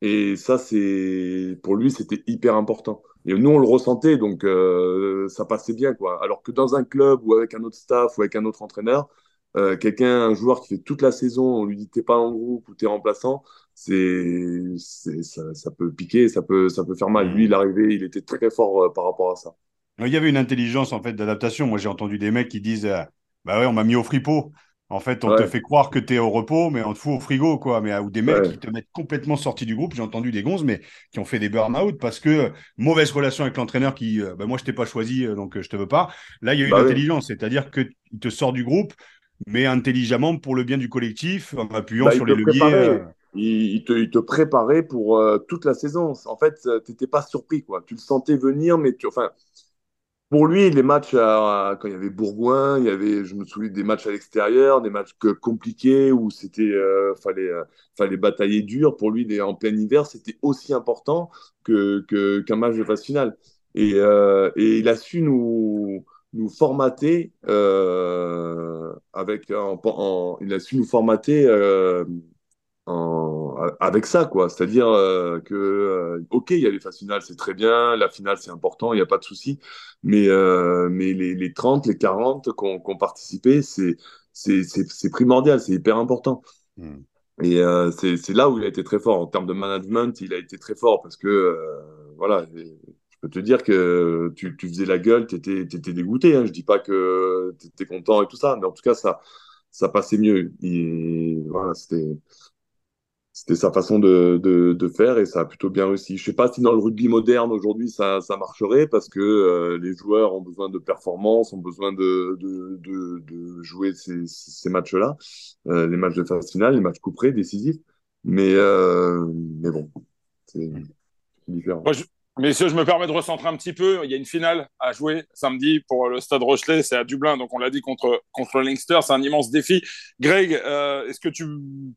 Et ça, c'est pour lui, c'était hyper important. Et nous, on le ressentait, donc euh, ça passait bien, quoi. Alors que dans un club ou avec un autre staff ou avec un autre entraîneur, euh, quelqu'un, un joueur qui fait toute la saison, on lui dit t'es pas en groupe ou t'es remplaçant, c'est, ça, ça, peut piquer, ça peut, ça peut faire mal. Lui, il arrivait, il était très fort euh, par rapport à ça. Il y avait une intelligence en fait d'adaptation. Moi, j'ai entendu des mecs qui disent, bah ouais, on m'a mis au fripot. En fait, on te fait croire que tu es au repos, mais on te fout au frigo, quoi. Mais, ou des mecs qui te mettent complètement sorti du groupe. J'ai entendu des gonzes, mais qui ont fait des burn-out parce que mauvaise relation avec l'entraîneur qui, euh, bah, moi, je t'ai pas choisi, euh, donc je te veux pas. Là, il y a eu bah intelligence, c'est-à-dire qu'il te sort du groupe, mais intelligemment pour le bien du collectif, en appuyant bah, sur les leviers. Euh. Il, te, il, te, préparait pour toute la saison. En fait, tu n'étais pas surpris, quoi. Tu le sentais venir, mais tu, enfin, pour lui, les matchs, quand il y avait Bourgoin, il y avait, je me souviens des matchs à l'extérieur, des matchs compliqués où c'était euh, fallait euh, fallait batailler dur. Pour lui, en plein hiver, c'était aussi important que qu'un match de phase finale. Et, euh, et, il a su nous nous formater avec il a su nous formater avec ça, quoi. C'est-à-dire euh, que, euh, ok, il y a les phases finales, c'est très bien, la finale, c'est important, il n'y a pas de souci, mais, euh, mais les, les, 30, les 40 qu'on ont participé, c'est primordial, c'est hyper important. Hmm. Et c'est là où il a été très fort. En termes de management, il a été très fort parce que, voilà, je peux te dire que tu, tu faisais la gueule, tu étais, étais, dégoûté. Hein. Je dis pas que tu étais content et tout ça, mais en tout cas, ça, ça passait mieux. voilà, c'était c'était sa façon de, de, faire et ça a plutôt bien réussi. Je sais pas si dans le rugby moderne aujourd'hui ça, ça marcherait parce que euh, les joueurs ont besoin de performance, ont besoin de, de, de jouer ces, ces matchs-là, euh, les matchs de phase finale, les matchs couperés, décisifs. Mais, euh, mais bon, c'est différent. Messieurs, je me permets de recentrer un petit peu. Il y a une finale à jouer samedi pour le Stade Rochelet. C'est à Dublin, donc on l'a dit contre, contre Leinster. C'est un immense défi. Greg, euh, est-ce que tu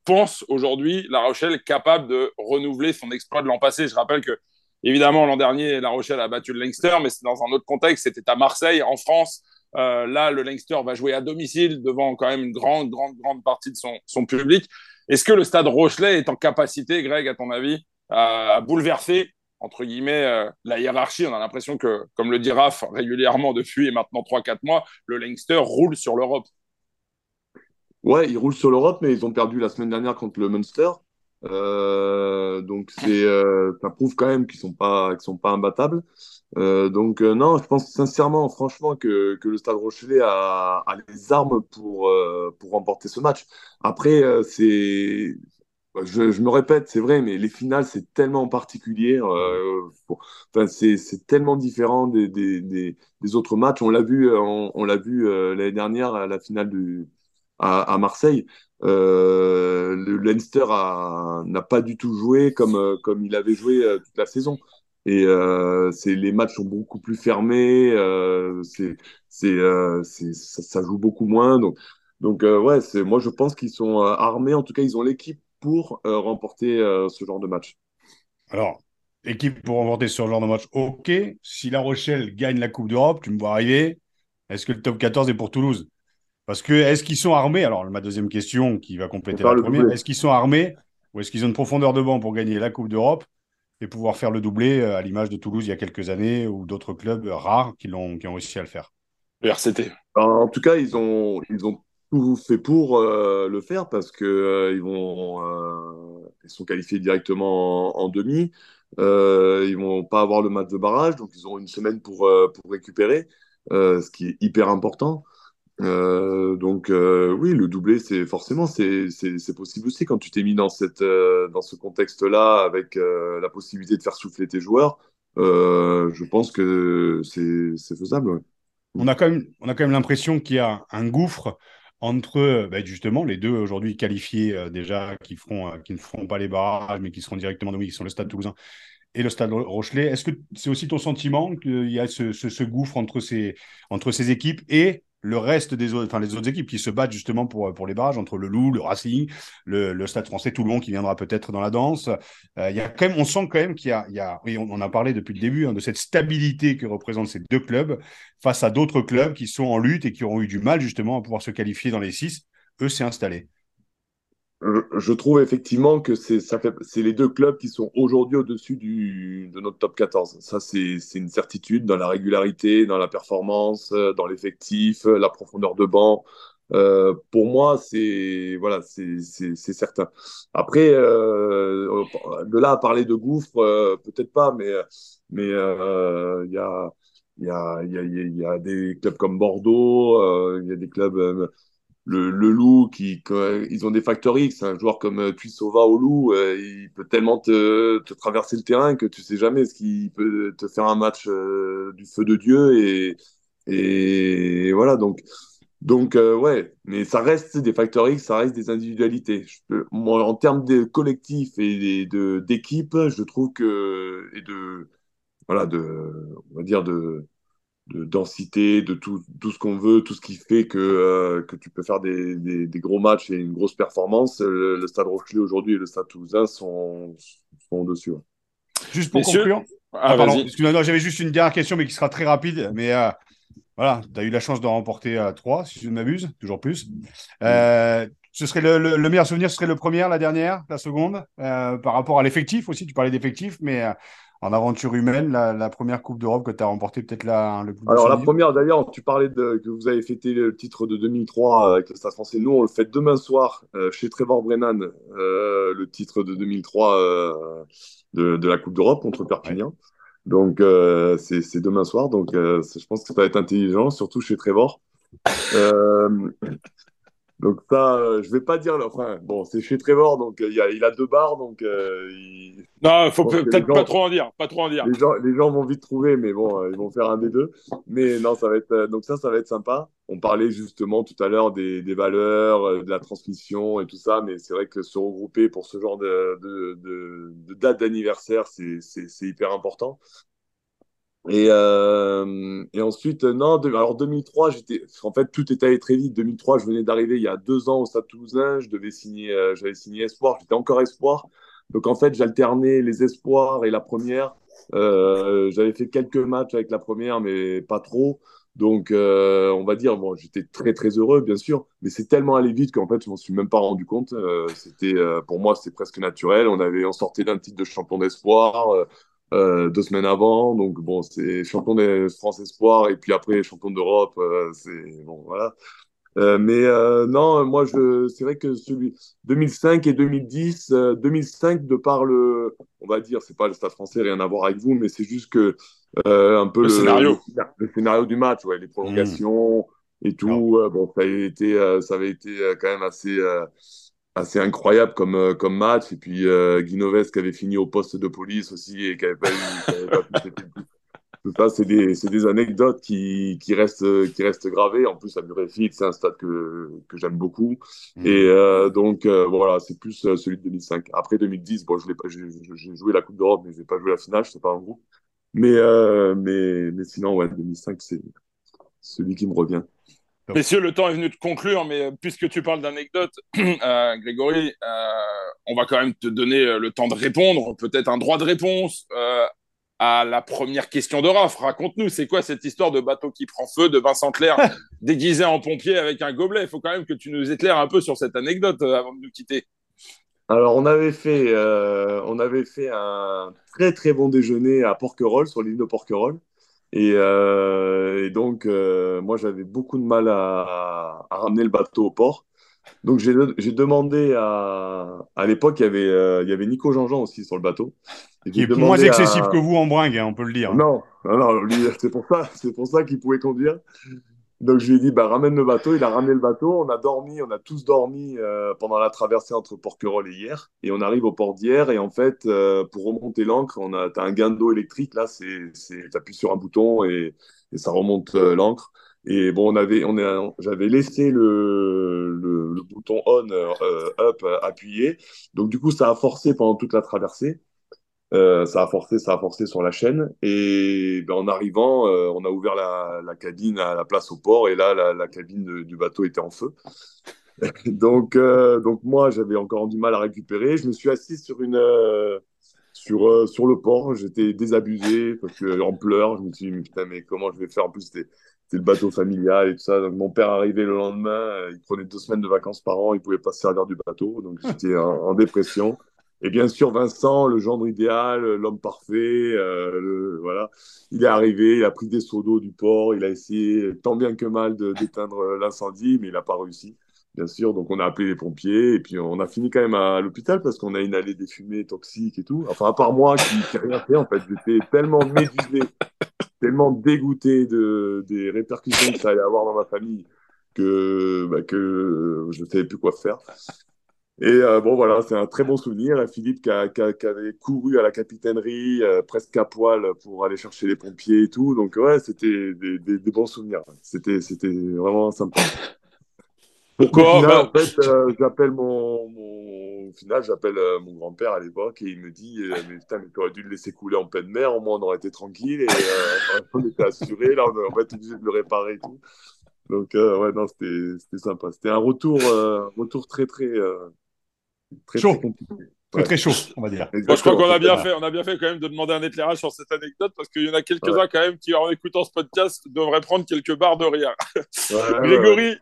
penses aujourd'hui La Rochelle capable de renouveler son exploit de l'an passé? Je rappelle que, évidemment, l'an dernier, La Rochelle a battu le Leinster, mais c'est dans un autre contexte. C'était à Marseille, en France. Euh, là, le Leinster va jouer à domicile devant quand même une grande, grande, grande partie de son, son public. Est-ce que le Stade Rochelet est en capacité, Greg, à ton avis, à bouleverser entre guillemets, euh, la hiérarchie. On a l'impression que, comme le dit Raph régulièrement depuis maintenant 3-4 mois, le Leinster roule sur l'Europe. Ouais, ils roulent sur l'Europe, mais ils ont perdu la semaine dernière contre le Munster. Euh, donc euh, ça prouve quand même qu'ils sont pas, sont pas imbattables. donc non, je pense sincèrement, franchement, que, que le Stade Rochelet a, a les armes pour, pour remporter ce match. Après, c'est je, me répète, c'est vrai, mais les finales, c'est tellement particulier. Euh, enfin, c'est tellement différent des, des, des, autres matchs. On l'a vu, euh, on, l'a vu euh, l'année dernière à la finale du, à, à Marseille. Euh, le Leinster n'a pas du tout joué comme, comme il avait joué toute la saison. Et les matchs sont beaucoup plus fermés. c'est ça, ça, joue beaucoup moins. Donc donc ouais, moi je pense qu'ils sont armés. En tout cas, ils ont l'équipe pour euh, remporter euh, ce genre de match. Alors, équipe pour remporter ce genre de match, ok. Si La Rochelle gagne la Coupe d'Europe, tu me vois arriver, est-ce que le top 14 est pour Toulouse? Parce que est-ce qu'ils sont armés? Alors, ma deuxième question qui va compléter la première, est-ce qu'ils sont armés ou est-ce qu'ils ont une profondeur de banc pour gagner la Coupe d'Europe et pouvoir faire le doublé euh, à l'image de Toulouse il y a quelques années ou d'autres clubs rares qui, l'ont, qui ont réussi à le faire? Le RCT. En tout cas, ils ont, ils ont tout fait pour euh, le faire parce que euh, ils vont euh, ils sont qualifiés directement en, demi. ils vont pas avoir le match de barrage, donc ils auront une semaine pour pour récupérer, ce qui est hyper important. donc oui, le doublé, c'est forcément c'est possible aussi quand tu t'es mis dans cette dans ce contexte-là avec la possibilité de faire souffler tes joueurs. je pense que c'est faisable. On a quand même, on a quand même l'impression qu'il y a un gouffre entre euh, bah, justement les deux aujourd'hui qualifiés euh, déjà euh, qui ne feront pas les barrages mais qui seront directement nommés, qui sont le Stade Toulousain et le Stade Rochelet. Est-ce que c'est aussi ton sentiment qu'il y a ce, gouffre entre ces équipes et le reste des autres, enfin les autres équipes qui se battent justement pour, pour les barrages entre le Loup, le Racing, le, Stade Français, Toulon qui viendra peut-être dans la danse. Euh, il y a quand même, on sent quand même qu'il y a, il y a on, en a parlé depuis le début hein, de cette stabilité que représentent ces deux clubs face à d'autres clubs qui sont en lutte et qui auront eu du mal justement à pouvoir se qualifier dans les six. Eux, c'est installé je trouve effectivement que c'est les deux clubs qui sont aujourd'hui au-dessus de notre top 14. Ça, c'est une certitude dans la régularité, dans la performance, euh, dans l'effectif, euh, la profondeur de banc. Euh, pour moi, c'est voilà, c'est certain. Après, de là à parler de gouffre, peut-être pas, mais mais il y a il y a, y, y a des clubs comme Bordeaux, il y a des clubs le, le loup qui ils ont des facteurs X un joueur comme euh, Tuisova au loup euh, il peut tellement te, te, traverser le terrain que tu sais jamais ce qu'il peut te faire un match euh, du feu de dieu et et voilà donc donc ouais mais ça reste des facteurs X ça reste des individualités. Moi, en termes de collectif et d'équipe je trouve que et de voilà de on va dire de de densité, de tout, tout ce qu'on veut, tout ce qui fait que, euh, que tu peux faire des, des, des, gros matchs et une grosse performance. Le, le Stade Rochelet aujourd'hui et le Stade Toulousain sont, sont dessus. Juste pour conclure. Ah, ah, pardon, j'avais juste une dernière question, mais qui sera très rapide. Mais euh, voilà, tu as eu la chance de remporter 3, si je ne m'abuse, toujours plus. Euh, ce serait le, le, meilleur souvenir, ce serait le premier, la dernière, la seconde, euh, par rapport à l'effectif aussi. Tu parlais d'effectif, mais euh, en aventure humaine, la, première Coupe d'Europe que tu as remportée, peut-être là le plus Alors, la première, d'ailleurs, tu parlais de, que vous avez fêté le titre de 2003 avec le Stade français. Nous, on le fait demain soir euh, chez Trevor Brennan, euh, le titre de 2003 euh, de, de, la Coupe d'Europe contre Perpignan. Donc, c'est demain soir. Donc, je pense que ça va être intelligent, surtout chez Trevor. Donc ça, euh, je vais pas dire. Enfin, bon, c'est chez Trevor, donc euh, il, a, il a deux barres, donc. Euh, il... Non, faut peut-être pas trop en dire, pas trop en dire. Les gens, les gens vont vite trouver, mais bon, ils vont faire un des deux. Mais non, ça va être. donc ça, ça va être sympa. On parlait justement tout à l'heure des, des, valeurs, de la transmission et tout ça, mais c'est vrai que se regrouper pour ce genre de, de, de, de date d'anniversaire, c'est hyper important. Et, euh, et ensuite, non, alors 2003, j'étais, en fait, tout était allé très vite. 2003, je venais d'arriver il y a deux ans au Stade Toulousain. Je devais signer, euh, j'avais signé Espoir. J'étais encore Espoir. Donc, en fait, j'alternais les Espoirs et la première. Euh, j'avais fait quelques matchs avec la première, mais pas trop. Donc, euh, on va dire, bon, j'étais très, très heureux, bien sûr, mais c'est tellement allé vite qu'en fait, je m'en suis même pas rendu compte. Euh, c'était, euh, pour moi, c'était presque naturel. On avait, on sortait d'un titre de champion d'espoir. Euh, deux semaines avant. Donc, bon, c'est champion de France Espoir et puis après champion d'Europe. Euh, c'est bon, voilà. Euh, mais non, moi, je, c'est vrai que celui 2005 et 2010, 2005, de par le, on va dire, c'est pas le Stade français, rien à voir avec vous, mais c'est juste que un peu le, scénario, le, scénario du match, ouais, les prolongations et tout. bon, ça avait été, ça avait été quand même assez assez incroyable comme, euh, comme match. Et puis euh, Guinoves qui avait fini au poste de police aussi et qui n'avait pas eu. Tout ça, c'est des, des, anecdotes qui, qui, restent, qui restent gravées. En plus, à Murrayfield, c'est un stade que, que j'aime beaucoup. Mmh. Et euh, donc, euh, voilà, c'est plus celui de 2005. Après 2010, bon, j'ai joué la Coupe d'Europe, mais je n'ai pas joué la finale, je ne sais pas en groupe. Mais, mais, mais sinon, ouais, 2005, c'est celui qui me revient. Messieurs, le temps est venu de conclure, mais euh, puisque tu parles d'anecdotes, *clears throat* euh, Grégory, euh, on va quand même te donner le temps de répondre, peut-être un droit de réponse euh, à la première question de Raph. Raconte-nous, c'est quoi cette histoire de bateau qui prend feu de Vincent Clair *laughs* déguisé en pompier avec un gobelet? Il faut quand même que tu nous éclaires un peu sur cette anecdote avant de nous quitter. Alors, on avait fait, on avait fait un très très bon déjeuner à Porquerolles, sur l'île de Porquerolles. Et, euh, et donc, euh, moi, j'avais beaucoup de mal à, à, ramener le bateau au port. Donc, j'ai demandé à. À l'époque, il, y avait, euh, il y avait Nico Jean-Jean aussi sur le bateau. Qui est moins excessif que vous en bringue, hein, on peut le dire. Non, non, non *laughs* c'est pour ça, pour ça qu'il pouvait conduire. Donc je lui ai dit, bah, ramène le bateau. Il a ramené le bateau. On a dormi, on a tous dormi euh, pendant la traversée entre Porquerolles et hier. Et on arrive au port d'hier. Et en fait, euh, pour remonter l'ancre, on a, as un gain d'eau électrique. Là, c'est, appuies sur un bouton et, et ça remonte euh, l'ancre. Et bon, on avait, on j'avais laissé le, le, le, bouton on up appuyé. Donc du coup, ça a forcé pendant toute la traversée. Euh, ça a forcé, ça a forcé sur la chaîne. Et ben, en arrivant, euh, on a ouvert la, la, cabine à la place au port, et là, la, la cabine du bateau était en feu. *laughs* donc, euh, donc moi, j'avais encore du mal à récupérer. Je me suis assis sur une sur sur le port. J'étais désabusé parce que en pleurs. Je me suis dit putain, mais comment je vais faire? En plus, c'était le bateau familial et tout ça. Donc, mon père arrivait le lendemain. Il prenait deux semaines de vacances par an. Il pouvait pas se servir du bateau. Donc, *laughs* j'étais en dépression. Et bien sûr, Vincent, le gendre idéal, l'homme parfait, euh, voilà, il est arrivé, il a pris des seaux d'eau du port, il a essayé tant bien que mal d'éteindre l'incendie, mais il n'a pas réussi, bien sûr. Donc on a appelé les pompiers et puis on a fini quand même à, l'hôpital parce qu'on a inhalé des fumées toxiques et tout. Enfin, à part moi qui n'ai rien fait, en fait, j'étais tellement médusé, tellement dégoûté de, des répercussions que ça allait avoir dans ma famille que, bah, que je ne savais plus quoi faire. Et euh, bon, voilà, c'est un très bon souvenir. Philippe qui, avait couru à la capitainerie, euh, presque à poil, pour aller chercher les pompiers et tout. Donc, ouais, c'était des, bons souvenirs. C'était vraiment sympa. *laughs* Pourquoi final, bah, En fait, euh, j'appelle mon, mon, Au final, j'appelle mon grand-père à l'époque et il me dit Mais putain, mais tu aurais dû le laisser couler en pleine mer, au moins on aurait été tranquille et on était assuré. Là, on, va être obligé de le réparer et tout. Donc, ouais, non, c'était sympa. C'était un retour, retour très, très Très, chaud. Très, très, chaud, on va dire. je crois qu'on a bien fait, on a bien fait quand même de demander un éclairage sur cette anecdote parce qu'il y en a quelques-uns quand même qui, en écoutant ce podcast, devraient prendre quelques barres de rire. *laughs* Grégory,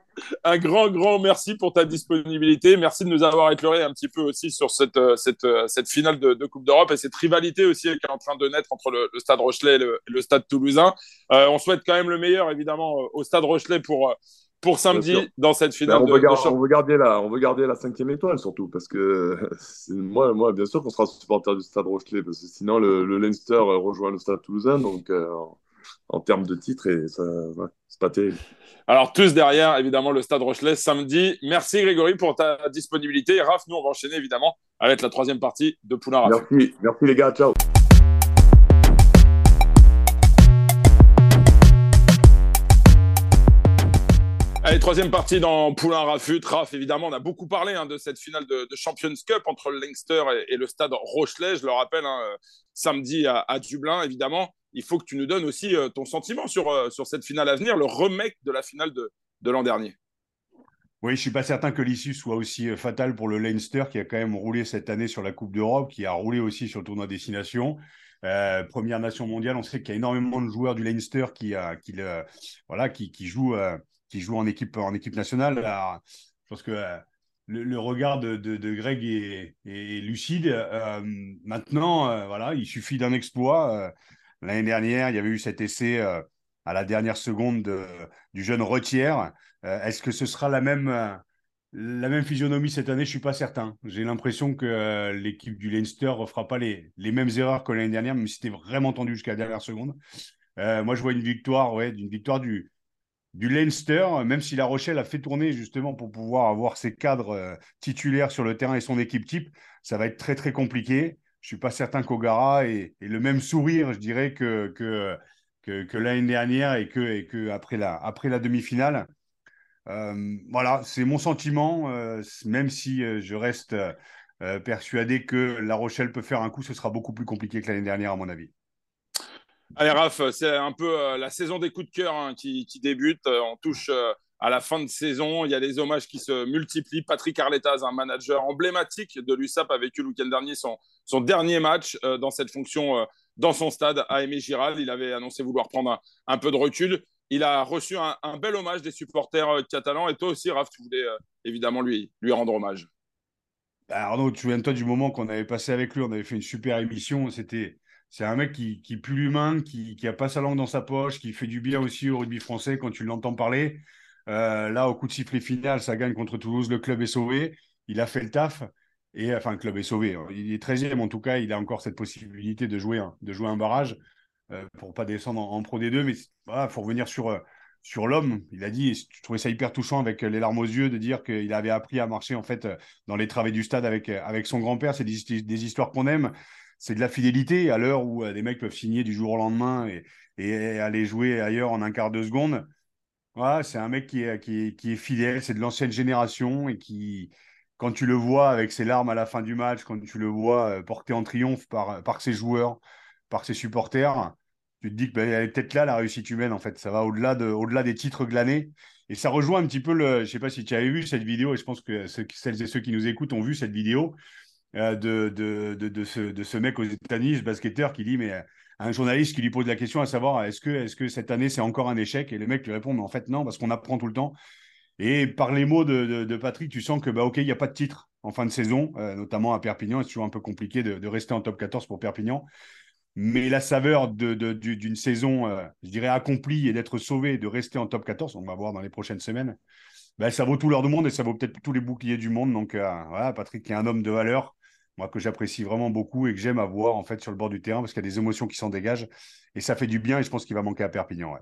un grand, grand merci pour ta disponibilité. Merci de nous avoir éclairé un petit peu aussi sur cette, euh, cette, euh, cette finale de, Coupe d'Europe et cette rivalité aussi qui est en train de naître entre le, Stade Rochelet et le, Stade Toulousain. Euh, on souhaite quand même le meilleur, évidemment, au Stade Rochelet pour pour samedi dans cette finale. on, veut garder, la, on veut garder la cinquième étoile surtout parce que *laughs* moi, moi, bien sûr qu'on sera supporter du Stade Rochelet parce que sinon le, Leinster rejoint le Stade Toulousain donc euh, en, termes de titres et ça, c'est pas terrible. Alors tous derrière évidemment le Stade Rochelet samedi. Merci Grégory pour ta disponibilité. Raph, nous on va enchaîner évidemment avec la troisième partie de Poulain. Merci, merci les gars, ciao. Troisième partie dans Poulain Rafut. Raf, évidemment, on a beaucoup parlé hein, de cette finale de, Champions Cup entre le Leinster et, le stade Rochelet. Je le rappelle, hein, samedi à, Dublin, évidemment. Il faut que tu nous donnes aussi euh, ton sentiment sur, euh, sur cette finale à venir, le remake de la finale de, de l'an dernier. Oui, je suis pas certain que l'issue soit aussi euh, fatale pour le Leinster qui a quand même roulé cette année sur la Coupe d'Europe, qui a roulé aussi sur le tournoi destination. première nation mondiale, on sait qu'il y a énormément de joueurs du Leinster qui, qui, voilà, qui, qui jouent qui joue en équipe, en équipe nationale. je pense que euh, le, regard de, Greg est, lucide. Euh, maintenant, euh, voilà, il suffit d'un exploit. L'année dernière, il y avait eu cet essai à la dernière seconde du jeune Retière. Est-ce que ce sera la même, la même physionomie cette année? Je ne suis pas certain. J'ai l'impression que l'équipe du Leinster ne fera pas les, les mêmes erreurs que l'année dernière, même si c'était vraiment tendu jusqu'à la dernière seconde. moi, je vois une victoire, ouais, d'une victoire du, du Leinster, même si La Rochelle a fait tourner justement pour pouvoir avoir ses cadres euh, titulaires sur le terrain et son équipe type, ça va être très très compliqué. Je suis pas certain qu'Ogara ait, ait, le même sourire, je dirais, que, que, que, l'année dernière et que, et que après la, après la demi-finale. Euh, voilà, c'est mon sentiment, euh, même si je reste persuadé que La Rochelle peut faire un coup, ce sera beaucoup plus compliqué que l'année dernière, à mon avis. Allez, Raph, c'est un peu euh, la saison des coups de cœur hein, qui, débute. Euh, on touche euh, à la fin de saison. Il y a des hommages qui se multiplient. Patrick Arletaz, un manager emblématique de l'USAP, a vécu le week-end dernier son, son dernier match dans cette fonction dans son stade à Aimé Giral. Il avait annoncé vouloir prendre un, peu de recul. Il a reçu un, bel hommage des supporters catalans. Et toi aussi, Raph, tu voulais évidemment lui, lui rendre hommage. Bah, Arnaud, tu souviens-toi du moment qu'on avait passé avec lui On avait fait une super émission. C'était c'est un mec qui, pue l'humain, qui n'a pas sa langue dans sa poche, qui fait du bien aussi au rugby français quand tu l'entends parler. Euh, là, au coup de sifflet final, ça gagne contre Toulouse, le club est sauvé. Il a fait le taf. Et enfin, le club est sauvé. Il est 13e, en tout cas, il a encore cette possibilité de jouer, un barrage euh, pour pas descendre en, Pro D2. Mais faut revenir sur, euh, sur l'homme. Il a dit, je trouvais ça hyper touchant avec les larmes aux yeux de dire qu'il avait appris à marcher en fait dans les travées du stade avec, son grand-père. C'est des, histoires qu'on aime c'est de la fidélité à l'heure où euh, des mecs peuvent signer du jour au lendemain et, aller jouer ailleurs en un quart de seconde. Voilà, c'est un mec qui est, qui est, fidèle, c'est de l'ancienne génération et qui, quand tu le vois avec ses larmes à la fin du match, quand tu le vois euh, porté en triomphe par, par ses joueurs, par ses supporters, tu te dis que ben, est peut-être là la réussite humaine en fait. Ça va au-delà de, au-delà des titres glanés. Et ça rejoint un petit peu le. Je ne sais pas si tu avais vu cette vidéo, et je pense que celles et ceux qui nous écoutent ont vu cette vidéo de, de, de, ce, de ce mec aux États-Unis, basketteur, qui dit, mais euh, un journaliste qui lui pose la question à savoir, est-ce que, est que cette année, c'est encore un échec? Et le mec lui répond, mais en fait, non, parce qu'on apprend tout le temps. Et par les mots de, Patrick, tu sens que, bah, OK, il n'y a pas de titre en fin de saison, euh, notamment à Perpignan. C'est toujours un peu compliqué de, rester en top 14 pour Perpignan. Mais la saveur d'une saison, je dirais, accomplie et d'être sauvé, de rester en top 14, on va voir dans les prochaines semaines, bah, ça vaut tout l'heure du monde et ça vaut peut-être tous les boucliers du monde. Donc, voilà, Patrick est un homme de valeur moi que j'apprécie vraiment beaucoup et que j'aime avoir en fait sur le bord du terrain parce qu'il y a des émotions qui s'en dégagent et ça fait du bien et je pense qu'il va manquer à Perpignan.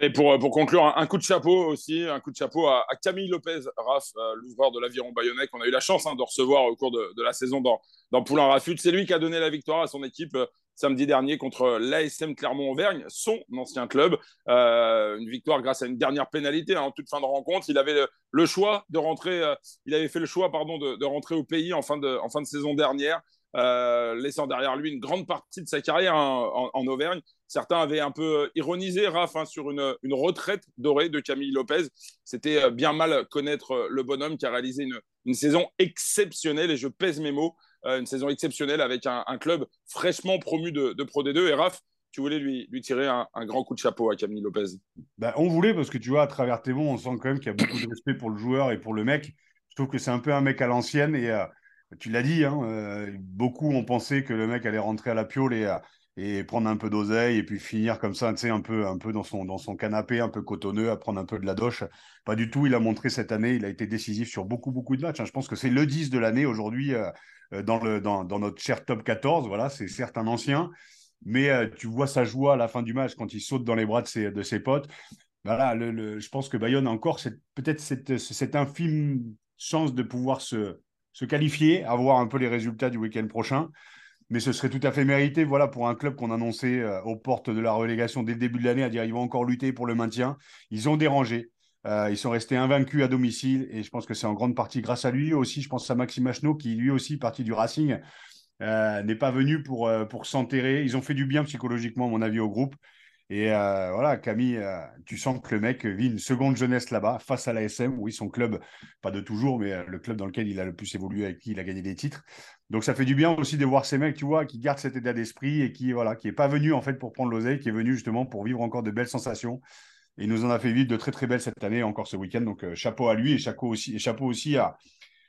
Et pour, pour conclure, un, coup de chapeau aussi, un coup de chapeau à, Camille Lopez, Raph, euh, l'ouvreur de l'Aviron Bayonnais, qu'on a eu la chance hein, de recevoir au cours de, de la saison dans, dans Poulain Rafut. C'est lui qui a donné la victoire à son équipe euh, samedi dernier contre l'ASM Clermont-Auvergne, son ancien club. Euh, une victoire grâce à une dernière pénalité hein, en toute fin de rencontre. Il avait le, choix de rentrer, il avait fait le choix pardon, de, rentrer au pays en fin de, saison dernière. Euh, laissant derrière lui une grande partie de sa carrière hein, en, Auvergne. Certains avaient un peu ironisé Raph hein, sur une, retraite dorée de Camille Lopez. C'était euh, bien mal connaître euh, le bonhomme qui a réalisé une, saison exceptionnelle, et je pèse mes mots, une saison exceptionnelle avec un, club fraîchement promu de, Pro D2. Et Raph, tu voulais lui, tirer un, grand coup de chapeau à Camille Lopez bah, On voulait, parce que tu vois, à travers tes mots, on sent quand même qu'il y a beaucoup de respect pour le joueur et pour le mec. Je trouve que c'est un peu un mec à l'ancienne et tu l'as dit, hein, euh, beaucoup ont pensé que le mec allait rentrer à la piole et, et prendre un peu d'oseille et puis finir comme ça, tu sais, un peu, un peu dans, son, dans son canapé, un peu cotonneux, à prendre un peu de la doche. Pas du tout, il a montré cette année, il a été décisif sur beaucoup, beaucoup de matchs. Hein. Je pense que c'est le 10 de l'année aujourd'hui euh, euh, dans, dans, notre cher top 14. Voilà, c'est certes un ancien, mais tu vois sa joie à la fin du match quand il saute dans les bras de ses, de ses potes. Voilà, je pense que Bayonne a encore peut-être cette, cette infime chance de pouvoir se, se qualifier, avoir un peu les résultats du week-end prochain. Mais ce serait tout à fait mérité voilà, pour un club qu'on annonçait euh, aux portes de la relégation dès le début de l'année, à dire ils vont encore lutter pour le maintien. Ils ont dérangé. Euh, ils sont restés invaincus à domicile et je pense que c'est en grande partie grâce à lui aussi. Je pense à Maxime Achno qui lui aussi, parti du Racing, euh, n'est pas venu pour, pour s'enterrer. Ils ont fait du bien psychologiquement, à mon avis, au groupe. Et euh, voilà, Camille, euh, tu sens que le mec vit une seconde jeunesse là-bas, face à l'ASM, oui, son club, pas de toujours, mais euh, le club dans lequel il a le plus évolué, avec qui il a gagné des titres. Donc ça fait du bien aussi de voir ces mecs, tu vois, qui gardent cet état d'esprit et qui voilà, qui est pas venu en fait pour prendre l'oseille, qui est venu justement pour vivre encore de belles sensations. Et il nous en a fait vivre de très très belles cette année, encore ce week-end. Donc chapeau à lui et chapeau aussi, chapeau aussi à,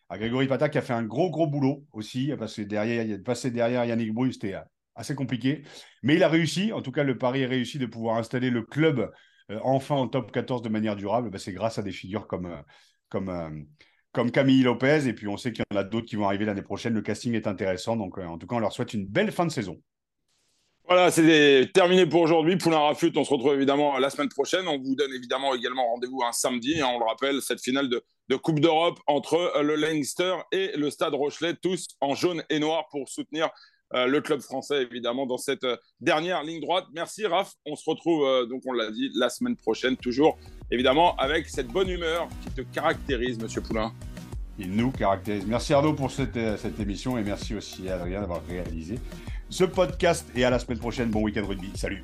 à Grégory Pata qui a fait un gros gros boulot aussi, parce que derrière, passer derrière Yannick Brune, c'était assez compliqué. Mais il a réussi, en tout cas le pari a réussi de pouvoir installer le club euh, enfin en top 14 de manière durable. Bah, c'est grâce à des figures comme, euh, comme, euh, comme Camille Lopez. Et puis on sait qu'il y en a d'autres qui vont arriver l'année prochaine. Le casting est intéressant. Donc en tout cas, on leur souhaite une belle fin de saison. Voilà, c'est terminé pour aujourd'hui. Poulain Rafut, on se retrouve évidemment la semaine prochaine. On vous donne évidemment également rendez-vous un samedi. On le rappelle, cette finale de, de Coupe d'Europe entre le Leinster et le Stade Rochelet, tous en jaune et noir pour soutenir le club français, évidemment, dans cette euh, dernière ligne droite. Merci, Raph. On se retrouve, euh, donc, on l'a dit, la semaine prochaine, toujours, évidemment, avec cette bonne humeur qui te caractérise, monsieur Poulain. Il nous caractérise. Merci, Arnaud, pour cette, cette émission et merci aussi à Adrien d'avoir réalisé ce podcast. Et à la semaine prochaine. Bon week-end rugby. Salut.